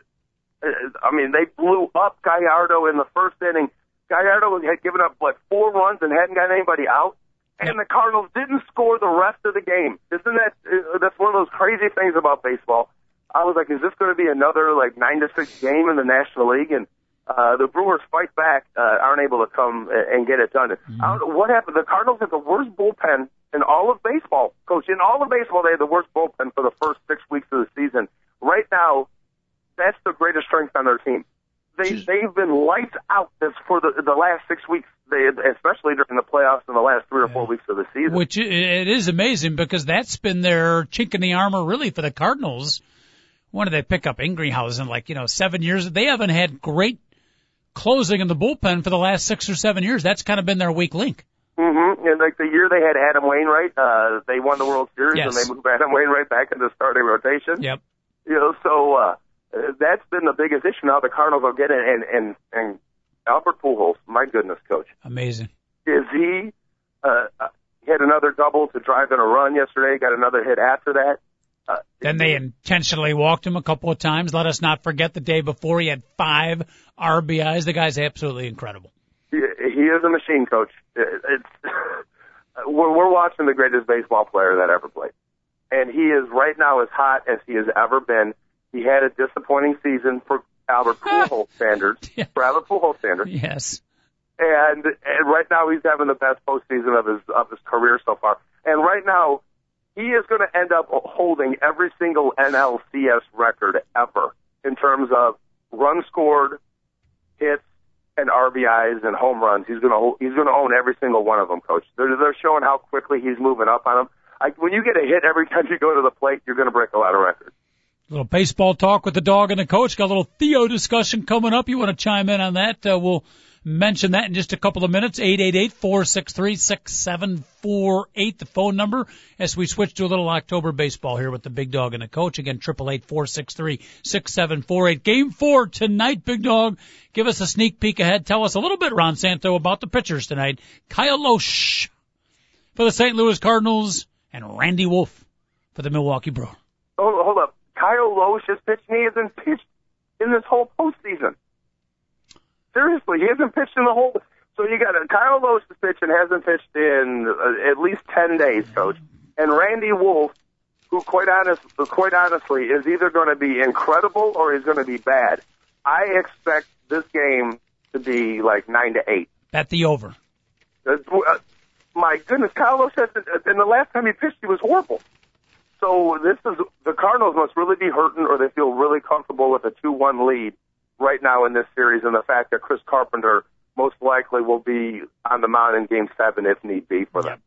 S2: uh, I mean they blew up Gallardo in the first inning. Gallardo had given up like four runs and hadn't got anybody out, and the Cardinals didn't score the rest of the game. Isn't that uh, that's one of those crazy things about baseball? I was like, is this going to be another like nine to six game in the National League? And uh, the Brewers fight back, uh, aren't able to come and get it done. I don't know what happened. The Cardinals had the worst bullpen in all of baseball. Coach, in all of baseball, they had the worst bullpen for the first six weeks of the season. Right now, that's the greatest strength on their team. They
S1: Just-
S2: they've been lights out this for the the last six weeks. They especially during the playoffs in the last three or four weeks of the season.
S1: Which it is amazing because that's been their chink in the armor really for the Cardinals. When did they pick up Isringhausen? Like, you know, seven years. They haven't had great closing in the bullpen for the last six or seven years. That's kind of been their weak link.
S2: Mm-hmm. And like the year they had Adam Wainwright, uh, they won the World Series
S1: Yes.
S2: and they moved Adam Wainwright back into starting rotation.
S1: Yep.
S2: You know, so uh, that's been the biggest issue. Now the Cardinals will get it, and and and Albert Pujols, my goodness, coach,
S1: Amazing.
S2: is he? Uh, uh, he another double to drive in a run yesterday. Got another hit after that. Uh,
S1: Then they intentionally walked him a couple of times. Let us not forget the day before he had five RBIs. The guy's absolutely incredible.
S2: he, he is a machine, coach. It's <laughs> we're, we're watching the greatest baseball player that ever played, and he is right now as hot as he has ever been. He had a disappointing season for Albert <laughs> Pujols standards,
S1: Yeah.
S2: for Albert Pujols standards,
S1: Yes.
S2: and and right now he's having the best postseason of his of his career so far. And right now, he is going to end up holding every single NLCS record ever in terms of runs scored, hits, and RBIs and home runs. He's going to he's going to own every single one of them, coach. They're they're showing how quickly he's moving up on them. I, when you get a hit every <laughs> time you go to the plate, you're going to break a lot of records.
S1: A little baseball talk with the dog and the coach. Got a little Theo discussion coming up. You want to chime in on that? Uh, we'll mention that in just a couple of minutes. Eight eight eight four six three six seven four eight. The phone number as we switch to a little October baseball here with the big dog and the coach. Again, triple eight four six three six seven four eight. Game four tonight, big dog. Give us a sneak peek ahead. Tell us a little bit, Ron Santo, about the pitchers tonight. Kyle Lohse for the St. Louis Cardinals and Randy Wolf for the Milwaukee Brewers.
S2: Oh, hold up. Kyle Lohse is pitching. He hasn't pitched in this whole postseason. Seriously, he hasn't pitched in the whole. So you got a Kyle Lohse is pitching, hasn't pitched in uh, at least ten days, coach. And Randy Wolf, who quite honest, quite honestly, is either going to be incredible or he's going to be bad. I expect this game to be like nine to eight.
S1: Bet the over.
S2: Uh, uh, my goodness, Kyle Lohse said that, uh, and the last time he pitched, he was horrible. So this is the Cardinals must really be hurting, or they feel really comfortable with a two-one lead right now in this series, and the fact that Chris Carpenter most likely will be on the mound in Game Seven if need be for them.
S1: Yep.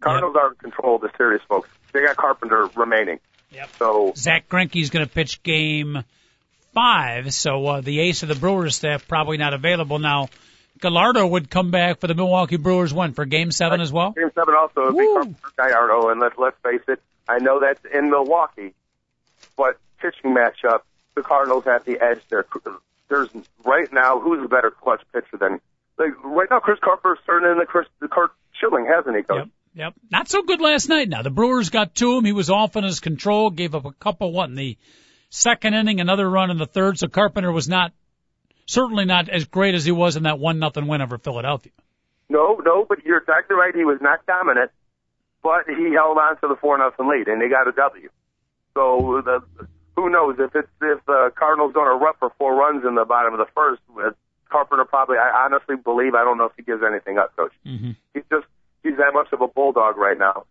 S2: Cardinals are in control of the series, folks. They got Carpenter remaining.
S1: Yep.
S2: So
S1: Zack Greinke's going to pitch game five, so uh, the ace of the Brewers staff probably not available now. Gallardo would come back for the Milwaukee Brewers one for game seven as well.
S2: Game Seven also would be Gallardo, and let's let's face it, I know that's in Milwaukee, but pitching matchup, the Cardinals have the edge there. There's right now who's a better clutch pitcher than like right now? Chris Carpenter's turning into Chris the Curt Schilling, hasn't he, coach?
S1: Yep. Yep. Not so good last night. Now the Brewers got to him. He was off in his control. Gave up a couple. What in the second inning? Another run in the third. So Carpenter was not certainly not as great as he was in that one nothing win over Philadelphia.
S2: No, no, but you're exactly right. He was not dominant, but he held on to the four nothing lead, and they got a W. So the who knows if it's if the Cardinals don't erupt for four runs in the bottom of the first, uh, Carpenter probably. I honestly believe I don't know if he gives anything up, Coach.
S1: Mm-hmm.
S2: He's just he's that much of a bulldog right now.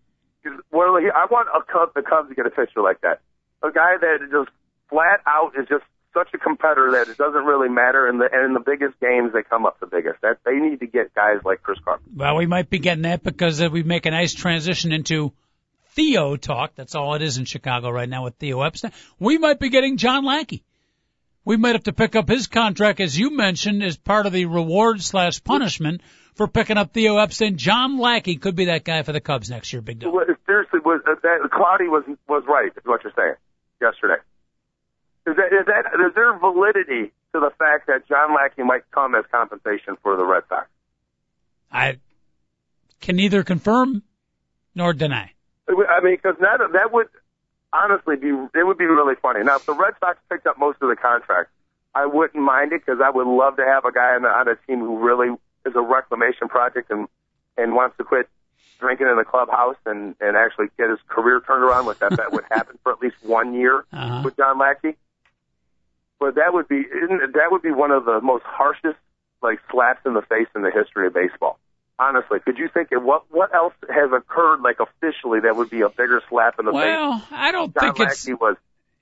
S2: He's, well, he, I want a Cub, the Cubs to get a pitcher like that, a guy that just flat out is just such a competitor that it doesn't really matter. In the and in the biggest games, they come up the biggest. That they need to get guys like Chris Carpenter.
S1: Well, we might be getting that because uh, we make a nice transition into Theo talk. That's all it is in Chicago right now with Theo Epstein. We might be getting John Lackey. We might have to pick up his contract, as you mentioned, as part of the reward slash punishment for picking up Theo Epstein. John Lackey could be that guy for the Cubs next year, big deal.
S2: Well, Seriously, was uh, that Cloudy was was right? Is what you're saying yesterday? Is that is that is there validity to the fact that John Lackey might come as compensation for the Red Sox?
S1: I can neither confirm nor deny.
S2: I mean, because that that would honestly be it would be really funny. Now, if the Red Sox picked up most of the contract, I wouldn't mind it because I would love to have a guy on, the, on a team who really is a reclamation project and and wants to quit drinking in the clubhouse and and actually get his career turned around. With that, that would <laughs> happen for at least one year
S1: Uh-huh.
S2: with John Lackey. But that would be isn't- that would be one of the most harshest like slaps in the face in the history of baseball. Honestly, could you think of what what else has occurred like officially that would be a bigger slap in the face?
S1: Well, I don't
S2: John
S1: think it's
S2: was.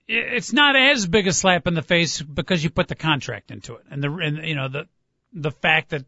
S1: it's not as big a slap in the face because you put the contract into it, and the and you know the the fact that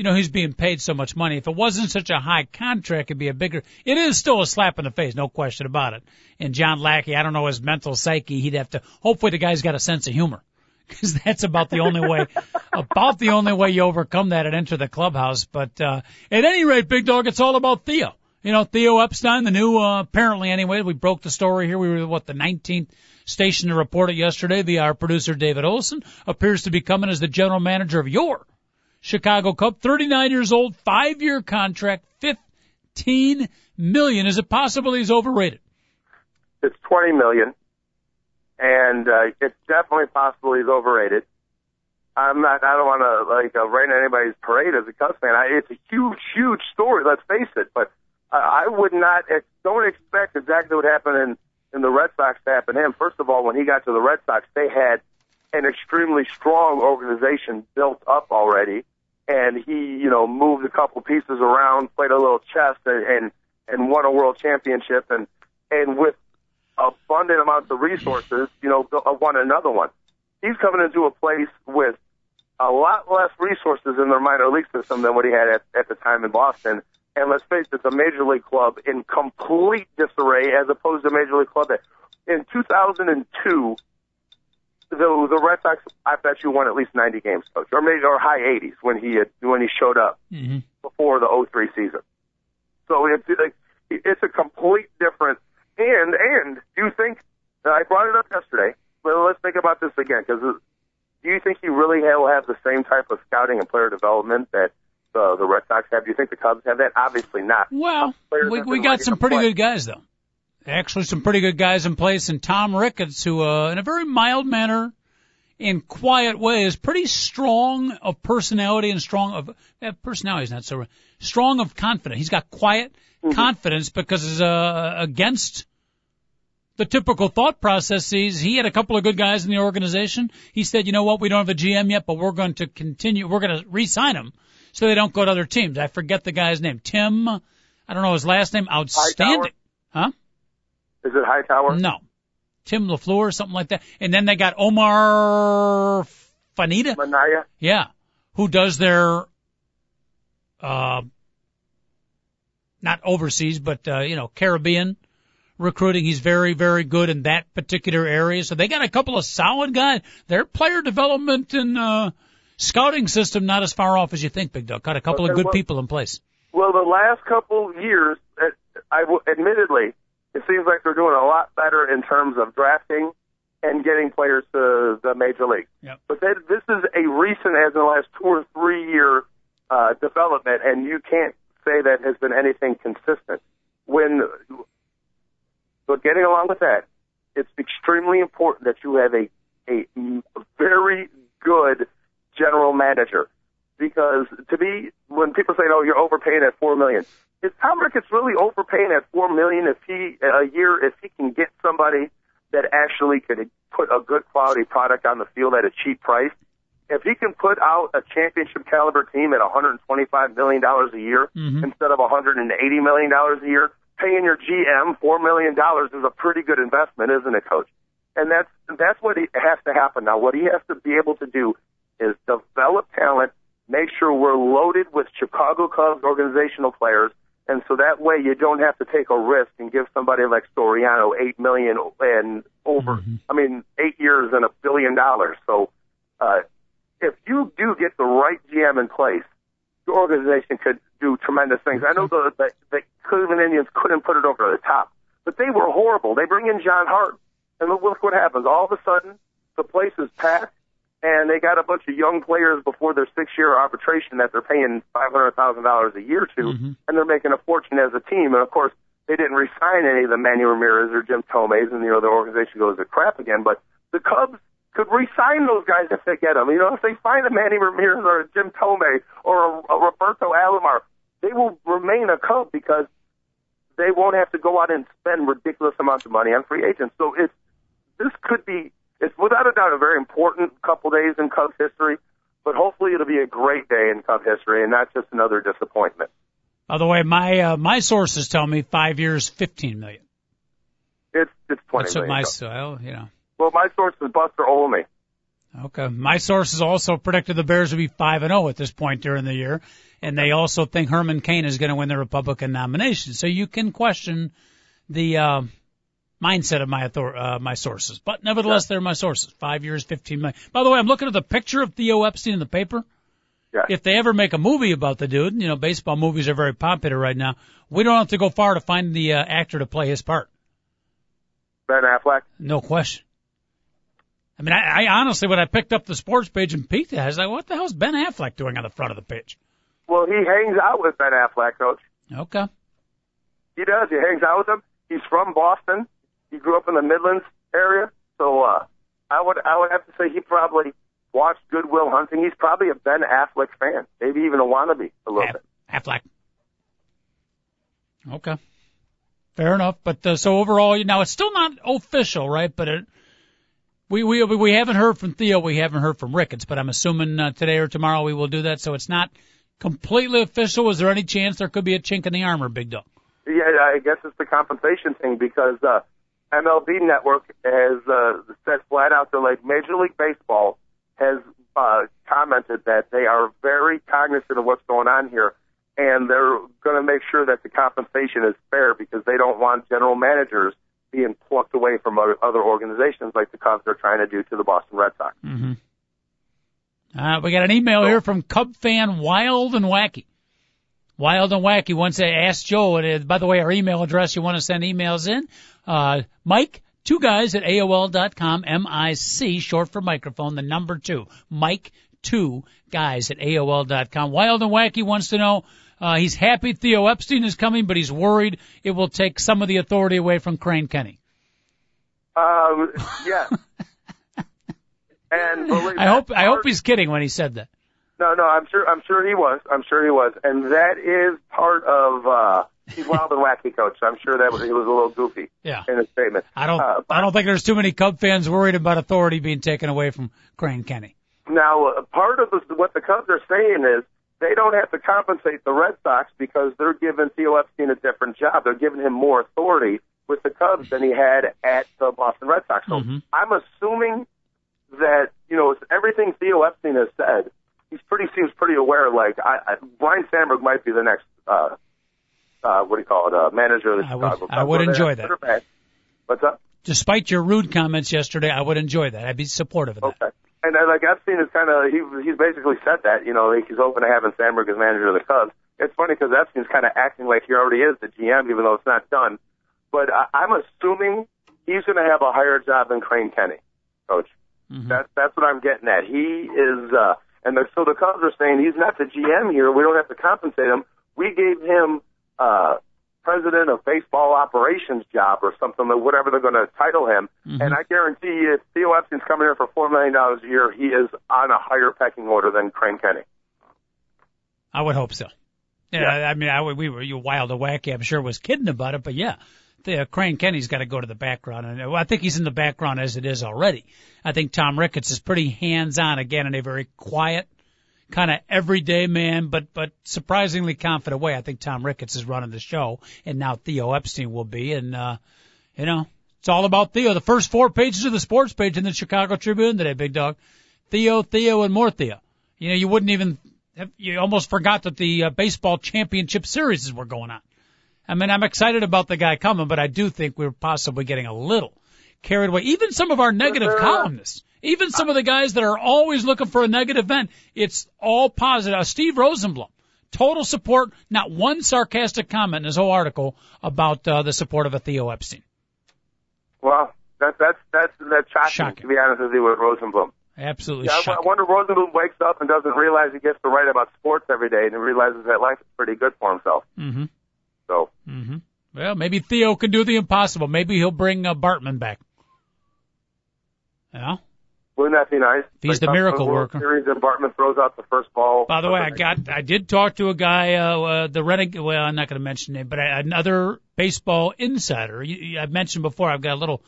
S1: you know, he's being paid so much money. If it wasn't such a high contract, it'd be a bigger, it is still a slap in the face, no question about it. And John Lackey, I don't know his mental psyche, he'd have to, hopefully the guy's got a sense of humor. Cause that's about the only way, about the only way you overcome that and enter the clubhouse. But, uh, at any rate, Big Dog, it's all about Theo. You know, Theo Epstein, the new, uh, apparently anyway, we broke the story here. We were, what, the 19th station to report it yesterday via our producer David Olson, appears to be coming as the general manager of your Chicago Cub, 39 years old, five year contract, 15 million. Is it possible he's overrated?
S2: It's 20 million, and uh, it's definitely possible he's overrated. I'm not. I don't want to like uh, rain anybody's parade as a Cubs fan. I, it's a huge, huge story. Let's face it. But uh, I would not. Don't expect exactly what happened in in the Red Sox to happen to him. First of all, when he got to the Red Sox, they had an extremely strong organization built up already, and he, you know, moved a couple pieces around, played a little chess, and and, and won a world championship, and and with abundant amounts of resources, you know, won another one. He's coming into a place with a lot less resources in their minor league system than what he had at, at the time in Boston. And let's face it, it's a major league club in complete disarray as opposed to a major league club that in 2002, the the Red Sox, I bet you won at least 90 games, coach, or maybe or high 80s when he had, when he showed up
S1: mm-hmm.
S2: before the 03 season. So it's it's a complete different. And and do you think I brought it up yesterday? Well, let's think about this again because do you think he really will have the same type of scouting and player development that the the Red Sox have? Do you think the Cubs have that? Obviously not.
S1: Well, we we got some pretty good guys though. Actually, some pretty good guys in place, and Tom Ricketts, who uh, in a very mild manner, in quiet way, is pretty strong of personality and strong of eh, personality is not so strong of confidence. He's got quiet mm-hmm. confidence because uh, against the typical thought processes. He had a couple of good guys in the organization. He said, you know what, we don't have a GM yet, but we're going to continue, we're going to re-sign him so they don't go to other teams. I forget the guy's name. Tim, I don't know his last name. Outstanding. Huh?
S2: Is it Hightower?
S1: No. Tim LaFleur or something like that. And then they got Omar Fanita.
S2: Minaya?
S1: Yeah. Who does their, uh, not overseas, but, uh, you know, Caribbean recruiting. He's very, very good in that particular area. So they got a couple of solid guys. Their player development and, uh, scouting system not as far off as you think, Big Dog. Got a couple okay, of good
S2: well,
S1: people in place.
S2: Well, the last couple of years, uh, I w- admittedly, it seems like they're doing a lot better in terms of drafting and getting players to the major league.
S1: Yep.
S2: But that, this is a recent, as in the last two or three year uh, development, and you can't say that has been anything consistent. When, but getting along with that, it's extremely important that you have a a very good general manager because to be when people say, "Oh, you're overpaying at four million, is Tom Ricketts really overpaying at four million if he a year if he can get somebody that actually could put a good quality product on the field at a cheap price? If he can put out a championship caliber team at 125 million dollars a year
S1: mm-hmm.
S2: instead of 180 million dollars a year, paying your GM four million dollars is a pretty good investment, isn't it, Coach? And that's that's what has to happen now. What he has to be able to do is develop talent, make sure we're loaded with Chicago Cubs organizational players, and so that way you don't have to take a risk and give somebody like Soriano eight million and over.
S1: Mm-hmm.
S2: I mean, eight years and a billion dollars. So, uh, if you do get the right GM in place, organization could do tremendous things. I know the, the, the Cleveland Indians couldn't put it over the top, but they were horrible. They bring in John Hart, and look what happens. All of a sudden, the place is packed and they got a bunch of young players before their six-year arbitration that they're paying five hundred thousand dollars a year to,
S1: mm-hmm.
S2: and they're making a fortune as a team. And of course, they didn't re-sign any of the Manny Ramirez or Jim Thomes, and you know the organization goes to crap again. But the Cubs could re-sign those guys if they get them. You know, if they find a Manny Ramirez or a Jim Thome or a, a Roberto Alomar, they will remain a Cub because they won't have to go out and spend ridiculous amounts of money on free agents. So it's this could be it's without a doubt a very important couple days in Cubs history, but hopefully it'll be a great day in Cubs history and not just another disappointment.
S1: By the way, my uh, my sources tell me five years, fifteen million.
S2: It's it's twenty
S1: That's what my well, you know.
S2: Well, my source is Buster Olney.
S1: Okay. My sources also predicted the Bears would be 5 and 0 at this point during the year. And they also think Herman Cain is going to win the Republican nomination. So you can question the, uh, mindset of my author- uh, my sources. But nevertheless, they're my sources. Five years, 15 million. By the way, I'm looking at the picture of Theo Epstein in the paper.
S2: Yeah.
S1: If they ever make a movie about the dude, you know, baseball movies are very popular right now. We don't have to go far to find the uh, actor to play his part.
S2: Ben Affleck.
S1: No question. I mean, I, I honestly, when I picked up the sports page and peeked at it, I was like, what the hell's Ben Affleck doing on the front of the page?
S2: Well, he hangs out with Ben Affleck, coach.
S1: Okay.
S2: He does. He hangs out with him. He's from Boston. He grew up in the Midlands area. So, uh, I would, I would have to say he probably watched Good Will Hunting. He's probably a Ben Affleck fan. Maybe even a wannabe a little
S1: Aff-
S2: bit.
S1: Affleck. Okay. Fair enough. But uh, so overall, you now it's still not official, right? But it, we we we haven't heard from Theo. We haven't heard from Ricketts. But I'm assuming uh, today or tomorrow we will do that. So it's not completely official. Is there any chance there could be a chink in the armor, Big Dog?
S2: Yeah, I guess it's the compensation thing because uh, MLB Network has uh, said flat out that like Major League Baseball has uh, commented that they are very cognizant of what's going on here, and they're going to make sure that the compensation is fair because they don't want general managers being plucked away from other, organizations like the Cubs are trying to do to the Boston Red Sox.
S1: Mm-hmm. Uh, we got an email here from Cub fan Wild and Wacky. Wild and Wacky wants to ask Joe, and uh, by the way, our email address you want to send emails in, uh, Mic, two guys at AOL.com, M-I-C, short for microphone, the number two, Mic, two guys at AOL.com. Wild and Wacky wants to know, uh, he's happy Theo Epstein is coming, but he's worried it will take some of the authority away from Crane Kenney.
S2: Um, yeah. <laughs> and believe
S1: I hope, I hope he's kidding when he said that.
S2: No, no, I'm sure. I'm sure he was. I'm sure he was, and that is part of. uh He's wild and wacky, coach. I'm sure that was, he was a little goofy
S1: Yeah.
S2: in his statement.
S1: I don't.
S2: Uh,
S1: I don't think there's too many Cub fans worried about authority being taken away from Crane Kenney.
S2: Now, uh, part of the, what the Cubs are saying is they don't have to compensate the Red Sox because they're giving Theo Epstein a different job. They're giving him more authority with the Cubs than he had at the Boston Red Sox. So
S1: Mhm.
S2: I'm assuming that you know everything Theo Epstein has said. He's pretty seems pretty aware. Like I, I, Ryne Sandberg might be the next. uh uh, what do you call it? Uh, manager of the
S1: I would-
S2: Chicago Cubs.
S1: I would enjoy that.
S2: What's up?
S1: Despite your rude comments yesterday, I would enjoy that. I'd be supportive of that.
S2: Okay. And uh, like Epstein is kind of he he's basically said that you know like he's open to having Sandberg as manager of the Cubs. It's funny because Epstein's kind of acting like he already is the GM, even though it's not done. But I, I'm assuming he's going to have a higher job than Crane Kenney, coach.
S1: Mhm.
S2: That's that's what I'm getting at. He is, uh, and the, so the Cubs are saying he's not the GM here. We don't have to compensate him. We gave him uh, president of baseball operations job or something, or whatever they're going to title him.
S1: Mhm.
S2: And I guarantee you, if Theo Epstein's coming here for four million dollars a year, he is on a higher pecking order than Crane Kenney.
S1: I would hope so. Yeah,
S2: Yeah.
S1: I mean, I we were you wild and wacky. I'm sure was kidding about it, but yeah, the uh, Crane Kenney's got to go to the background, and I think he's in the background as it is already. I think Tom Ricketts is pretty hands-on again in a very quiet, kind of everyday man, but but surprisingly confident way. I think Tom Ricketts is running the show, and now Theo Epstein will be, and uh, you know, it's all about Theo. The first four pages of the sports page in the Chicago Tribune today, Big Dog. Theo, Theo, and more Theo. You know, you wouldn't even have, you almost forgot that the uh, baseball championship series were going on. I mean, I'm excited about the guy coming, but I do think we're possibly getting a little carried away. Even some of our negative columnists, even some of the guys that are always looking for a negative event, it's all positive. Uh, Steve Rosenbloom, total support, not one sarcastic comment in his whole article about uh, the support of a Theo Epstein.
S2: Well, that, that's that's that's shocking,
S1: Shocking.
S2: to be honest with you with Rosenbloom.
S1: Absolutely
S2: Yeah, I, I
S1: shocking.
S2: wonder Rosenbloom wakes up and doesn't realize he gets to write about sports every day, and realizes that life is pretty good for himself.
S1: Mm-hmm.
S2: So
S1: Mm-hmm. Well, maybe Theo can do the impossible. Maybe he'll bring uh, Bartman back. Yeah.
S2: Wouldn't that be nice?
S1: He's the miracle
S2: World
S1: worker.
S2: Series and Bartman throws out the first ball.
S1: By the way, I got, I did talk to a guy, uh, uh the renegade, well, I'm not going to mention it, but I, another baseball insider. You, I've mentioned before, I've got a little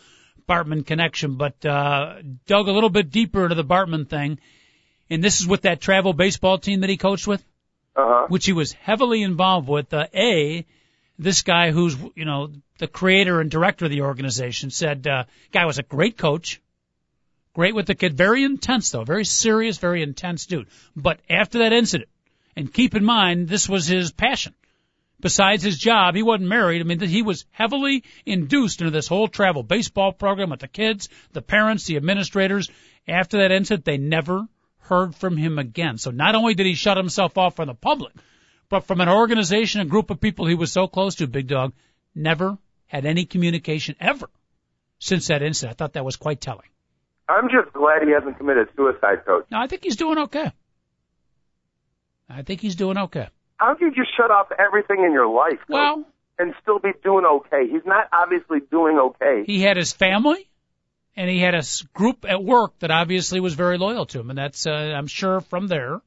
S1: Bartman connection, but, uh, dug a little bit deeper into the Bartman thing. And this is with that travel baseball team that he coached with,
S2: Uh huh.
S1: which he was heavily involved with. Uh, A, this guy who's, you know, the creator and director of the organization said, uh, guy was a great coach, Great with the kid. Very intense though. Very serious, very intense dude. But after that incident, and keep in mind, this was his passion. Besides his job, he wasn't married. I mean, he was heavily induced into this whole travel baseball program with the kids, the parents, the administrators. After that incident, they never heard from him again. So not only did he shut himself off from the public, but from an organization, a group of people he was so close to, Big Dog, never had any communication ever since that incident. I thought that was quite telling.
S2: I'm just glad he hasn't committed suicide, coach.
S1: No, I think he's doing okay. I think he's doing okay.
S2: How do you just shut off everything in your life, coach,
S1: Well,
S2: and still be doing okay? He's not obviously doing okay.
S1: he had his family and he had a group at work that obviously was very loyal to him and that's uh, I'm sure from there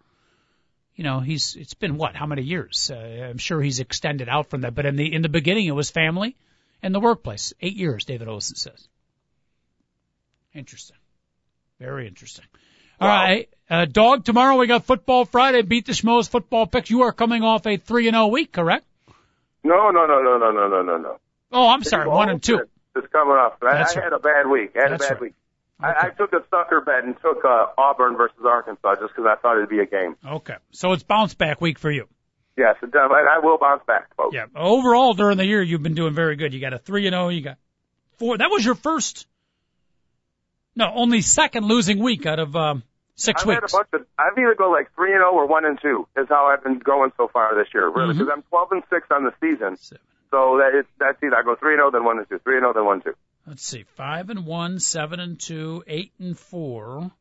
S1: you know he's it's been what how many years uh, I'm sure he's extended out from that but in the in the beginning it was family and the workplace 8 years David Olson says interesting very interesting all
S2: Wow.
S1: right uh, dog tomorrow we got football Friday beat the schmoes football picks you are coming off a 3 and 0 week correct
S2: No, no, no, no, no, no, no, no, no.
S1: oh I'm sorry 1 and 2
S2: It's coming off. I,
S1: That's
S2: I
S1: right.
S2: had a bad week. I had
S1: That's
S2: a bad
S1: right.
S2: week. I, I took a sucker bet and took uh, Auburn versus Arkansas just because I thought it'd be a game.
S1: okay so it's bounce back week for you
S2: Yes, it does. And I will bounce back, folks.
S1: Yeah. Overall, during the year, you've been doing very good. You got a three and zero. You got four. That was your first. No, only second losing week out of um, 6
S2: I've
S1: weeks.
S2: had a bunch of. I've either go like three and zero or one and two. Is how I've been going so far this year, really, because I'm twelve and six on the season.
S1: Seven.
S2: So that it's that's either I go three and zero, then one and two, three and zero, then one and two.
S1: Let's see. Five and one, seven and two, eight and four,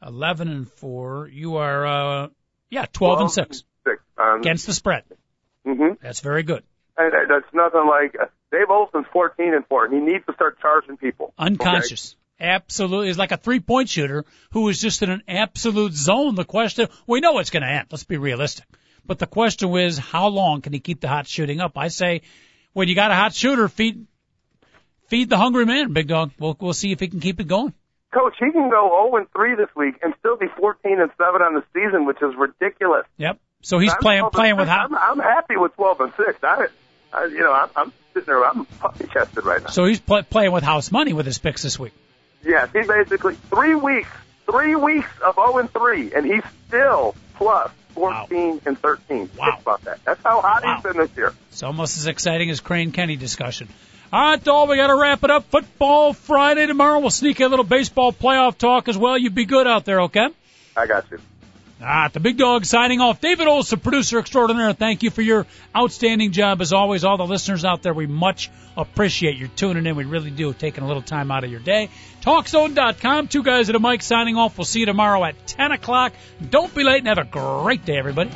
S1: eleven and four. You are, uh, yeah, twelve and six
S2: Six. Um,
S1: against the spread.
S2: hmm
S1: That's very good.
S2: And that's nothing like uh, Dave Olson's fourteen and four. He needs to start charging people. okay?
S1: Absolutely. He's like a three point shooter who is just in an absolute zone. The question, we know it's going to end. Let's be realistic. But the question is, how long can he keep the hot shooting up? I say, when you got a hot shooter, feed, feed the hungry man, big dog. We'll, we'll see if he can keep it going.
S2: Coach, he can go 0 and 3 this week and still be 14 and 7 on the season, which is ridiculous.
S1: Yep. So he's
S2: I'm
S1: playing, playing with hot,
S2: I'm, I'm happy with 12 and 6. I, I you know, I'm, I'm sitting there, I'm puppy chested right now.
S1: so he's play, playing with house money with his picks this week.
S2: Yes, he basically three weeks, three weeks of 0 and 3, and he's still plus 14 and 13.
S1: Wow.
S2: Think about that. That's how hot
S1: Wow.
S2: he's been this year.
S1: It's almost as exciting as Crane Kenney discussion. All right, doll, we got to wrap it up. Football Friday tomorrow. We'll sneak in a little baseball playoff talk as well. You'd be good out there, okay?
S2: I got you.
S1: Ah, the big dog signing off. David Olson, producer extraordinaire. Thank you for your outstanding job as always. All the listeners out there, we much appreciate your tuning in. We really do, taking a little time out of your day. TalkZone.com. Two guys at a mic signing off. We'll see you tomorrow at 10 o'clock. Don't be late and have a great day, everybody.